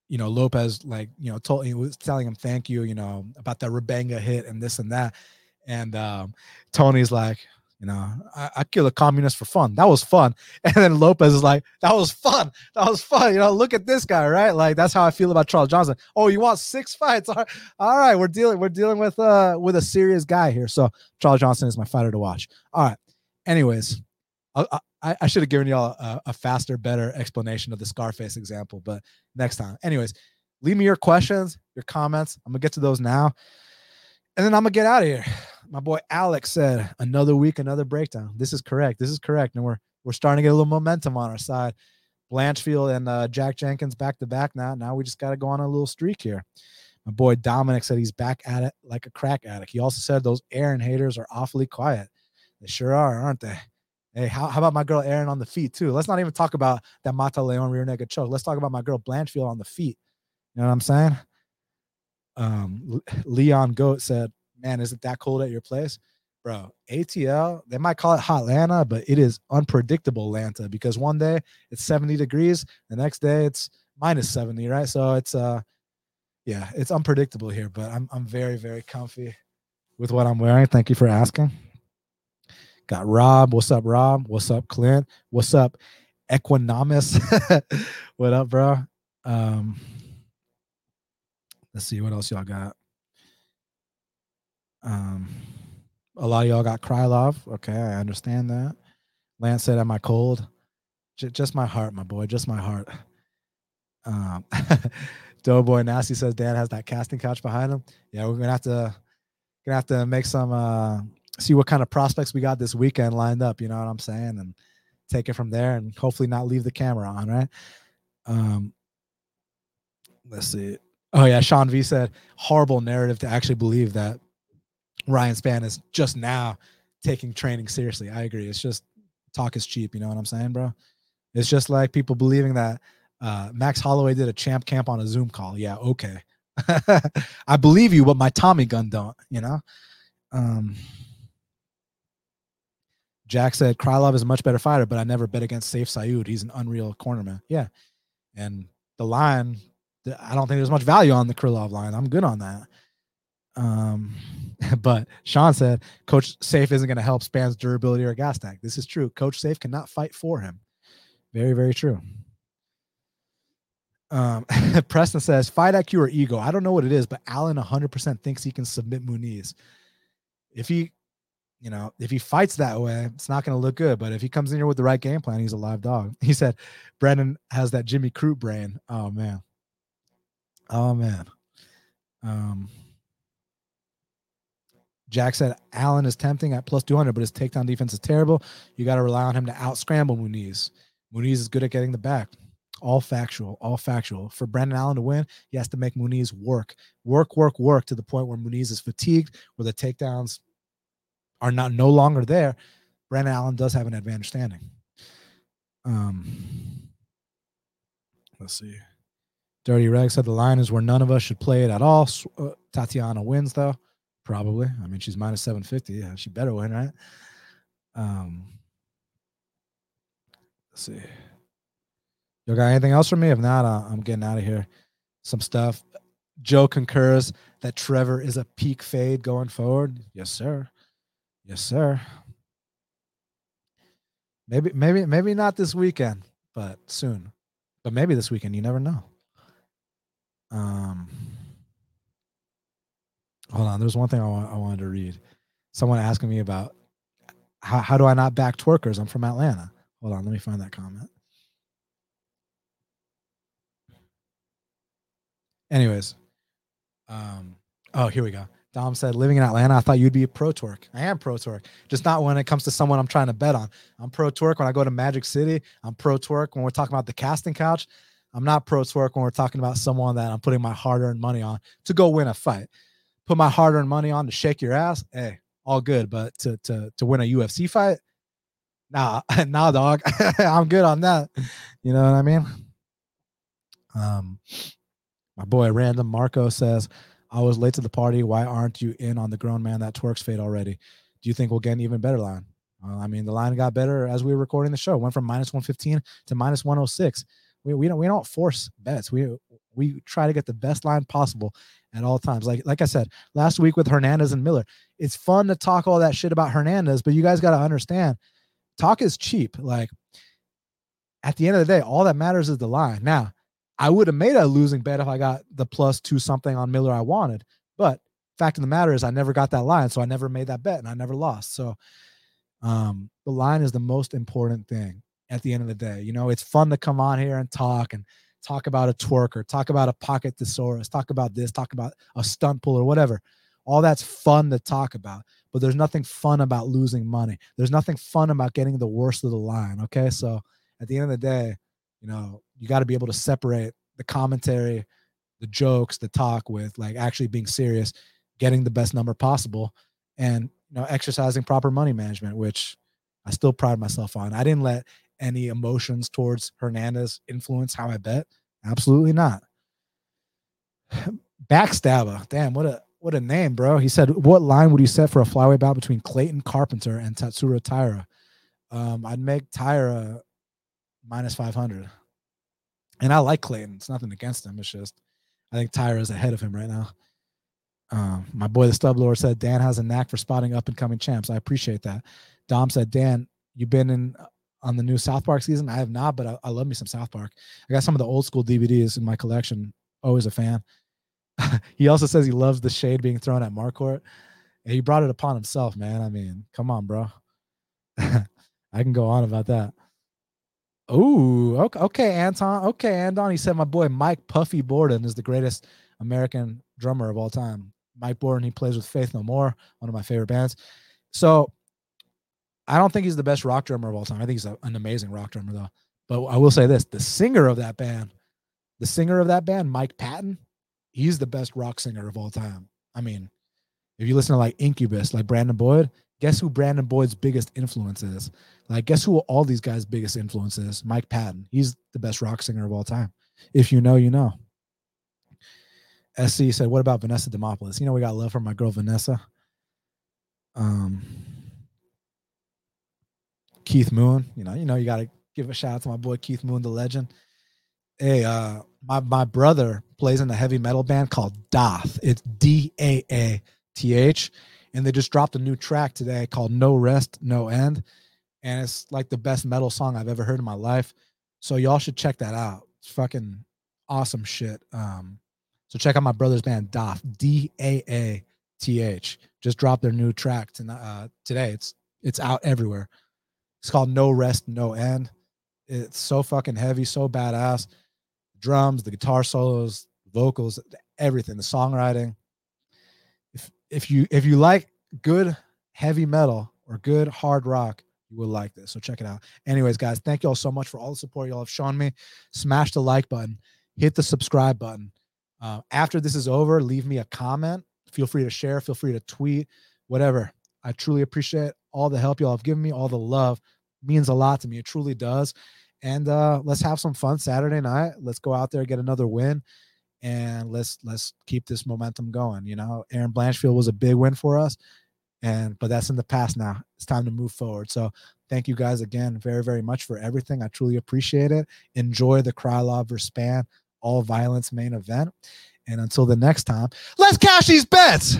Speaker 1: you know, Lopez like, you know, told he was telling him thank you, you know, about that Rebenga hit and this and that. And um Tony's like, you know, I, I kill a communist for fun. That was fun. And then Lopez is like, that was fun. That was fun. You know, look at this guy, right? Like that's how I feel about Charles Johnson. Oh, you want six fights? All right, All right we're dealing, we're dealing with uh with a serious guy here. So Charles Johnson is my fighter to watch. All right. Anyways, I, I, I should have given y'all a, a faster, better explanation of the Scarface example, but next time. Anyways, leave me your questions, your comments. I'm gonna get to those now, and then I'm gonna get out of here my boy Alex said, another week, another breakdown. This is correct. This is correct. And we're we're starting to get a little momentum on our side. Blanchfield and uh, Jack Jenkins back to back now. Now we just got to go on a little streak here. My boy Dominic said he's back at it like a crack addict. He also said those Erin haters are awfully quiet. They sure are, aren't they? Hey, how, how about my girl Erin on the feet too? Let's not even talk about that Mata Leon rear naked choke. Let's talk about my girl Blanchfield on the feet. You know what I'm saying? Um, Leon Goat said man, is it that cold at your place? Bro, ATL, they might call it hot Atlanta, but it is unpredictable Lanta because one day it's 70 degrees, the next day it's minus 70, right? So it's uh yeah, it's unpredictable here, but I'm I'm very, very comfy with what I'm wearing. Thank you for asking. Got Rob. What's up, Rob? What's up, Clint? What's up, Equinomus? what up, bro? Um, let's see what else y'all got. Um, a lot of y'all got Krylov. Okay, I understand that. Lance said, "Am I cold?" J- just my heart, my boy. Just my heart. Um, Doughboy Nasty says "Dad has that casting couch behind him. Yeah, we're gonna have to gonna have to make some uh see what kind of prospects we got this weekend lined up, you know what I'm saying? And take it from there and hopefully not leave the camera on, right? Um let's see. Oh yeah, Sean V said horrible narrative to actually believe that Ryan Spann is just now taking training seriously. I agree. It's just talk is cheap, you know what I'm saying, bro? It's just like people believing that uh, Max Holloway did a champ camp on a Zoom call. Yeah, okay. I believe you, but my Tommy gun don't, you know? Um, Jack said Krylov is a much better fighter, but I never bet against Sayif Saud. He's an unreal cornerman. Yeah. And the line, I don't think there's much value on the Krylov line. I'm good on that. Um, but Sean said Coach Sayif isn't going to help Spann's durability or gas tank. This is true. Coach Sayif cannot fight for him. Very, very true. Um, Preston says fight IQ or ego. I don't know what it is, but Allen 100% thinks he can submit Muniz. If he, you know, if he fights that way, it's not going to look good. But if he comes in here with the right game plan, he's a live dog. He said Brendan has that Jimmy Crute brain. Oh man. Oh man. Um, Jack said Allen is tempting at plus 200, but his takedown defense is terrible. You got to rely on him to out scramble Muniz. Muniz is good at getting the back. All factual, all factual. For Brendan Allen to win, he has to make Muniz work, work, work, work to the point where Muniz is fatigued, where the takedowns are not no longer there. Brendan Allen does have an advantage standing. Um, let's see. Dirty Reg said the line is where none of us should play it at all. Uh, Tatiana wins though, probably. I mean, she's minus seven fifty. Yeah, she better win, right? Um, let's see. You got anything else for me? If not, I'm getting out of here. Some stuff. Joe concurs that Trevor is a peak fade going forward. Yes, sir. Yes, sir. Maybe, maybe, maybe not this weekend, but soon. But maybe this weekend. You never know. Um, hold on. There's one thing I, want, I wanted to read. Someone asking me about how, how do I not back twerkers? I'm from Atlanta. Hold on. Let me find that comment. Anyways, um, oh, here we go. Dom said, living in Atlanta, I thought you'd be a pro twerk. I am pro twerk, just not when it comes to someone I'm trying to bet on. I'm pro twerk when I go to Magic City. I'm pro twerk when we're talking about the casting couch. I'm not pro twerk when we're talking about someone that I'm putting my hard earned money on to go win a fight. Put my hard earned money on to shake your ass. Hey, all good. But to to to win a UFC fight, nah, nah, dog. I'm good on that. You know what I mean? Um, my boy Random Marco says, I was late to the party. Why aren't you in on the grown man that twerks fade already? Do you think we'll get an even better line? I mean, the line got better as we were recording the show. Went from minus 115 to minus 106. We, we don't we don't force bets. We we try to get the best line possible at all times. Like like I said last week with Hernandez and Miller, it's fun to talk all that shit about Hernandez, but you guys got to understand, talk is cheap. Like at the end of the day, all that matters is the line. Now, I would have made a losing bet if I got the plus two something on Miller I wanted. But fact of the matter is I never got that line. So I never made that bet and I never lost. So um, the line is the most important thing at the end of the day. You know, it's fun to come on here and talk and talk about a twerker, talk about a pocket thesaurus, talk about this, talk about a stunt pull or whatever. All that's fun to talk about, but there's nothing fun about losing money. There's nothing fun about getting the worst of the line. Okay. So at the end of the day, you know, you got to be able to separate the commentary, the jokes, the talk with like actually being serious, getting the best number possible, and you know, exercising proper money management, which I still pride myself on. I didn't let any emotions towards Hernandez influence how I bet. Absolutely not. Backstabber. Damn, what a what a name, bro. He said, "What line would you set for a flyweight bout between Clayton Carpenter and Tatsuro Taira?" Um, I'd make Taira minus five hundred. And I like Clayton. It's nothing against him. It's just I think Taira is ahead of him right now. Um, my boy the Stub Lord said Dan has a knack for spotting up and coming champs. I appreciate that. Dom said, Dan, you've been in on the new South Park season. I have not, but I, I love me some South Park. I got some of the old school DVDs in my collection. Always a fan. he also says he loves the shade being thrown at Marquardt. And he brought it upon himself, man. I mean, come on, bro. I can go on about that. Oh, okay, okay, Anton. Okay, Anton. He said my boy Mike Puffy Bordin is the greatest American drummer of all time. Mike Bordin, he plays with Faith No More, one of my favorite bands. So I don't think he's the best rock drummer of all time. I think he's a, an amazing rock drummer though. But I will say this: the singer of that band, the singer of that band, Mike Patton, he's the best rock singer of all time. I mean, if you listen to like Incubus, like Brandon Boyd, guess who Brandon Boyd's biggest influence is? Like, guess who all these guys' biggest influence is? Mike Patton. He's the best rock singer of all time. If you know, you know. SC said, "What about Vanessa Demopoulos? You know, we got love for my girl Vanessa." Um, Keith Moon, you know, you know, you got to give a shout out to my boy Keith Moon, the legend. Hey, uh, my my brother plays in a heavy metal band called Daath. It's D A A T H, and they just dropped a new track today called No Rest, No End, and it's like the best metal song I've ever heard in my life. So y'all should check that out. It's fucking awesome shit. Um, so check out my brother's band Daath. D A A T H. Just dropped their new track tonight, uh, today. It's it's out everywhere. It's called No Rest, No End. It's so fucking heavy, so badass. Drums, the guitar solos, vocals, everything, the songwriting. If if you if you like good heavy metal or good hard rock, you will like this. So check it out. Anyways, guys, thank you all so much for all the support y'all have shown me. Smash the like button, hit the subscribe button. Uh, after this is over, leave me a comment. Feel free to share, feel free to tweet, whatever. I truly appreciate all the help y'all have given me, all the love means a lot to me. It truly does. And uh, let's have some fun Saturday night. Let's go out there get another win, and let's let's keep this momentum going. You know, Erin Blanchfield was a big win for us, and but that's in the past now. It's time to move forward. So thank you guys again very very much for everything. I truly appreciate it. Enjoy the Krylov Spann all violence main event. And until the next time, let's cash these bets.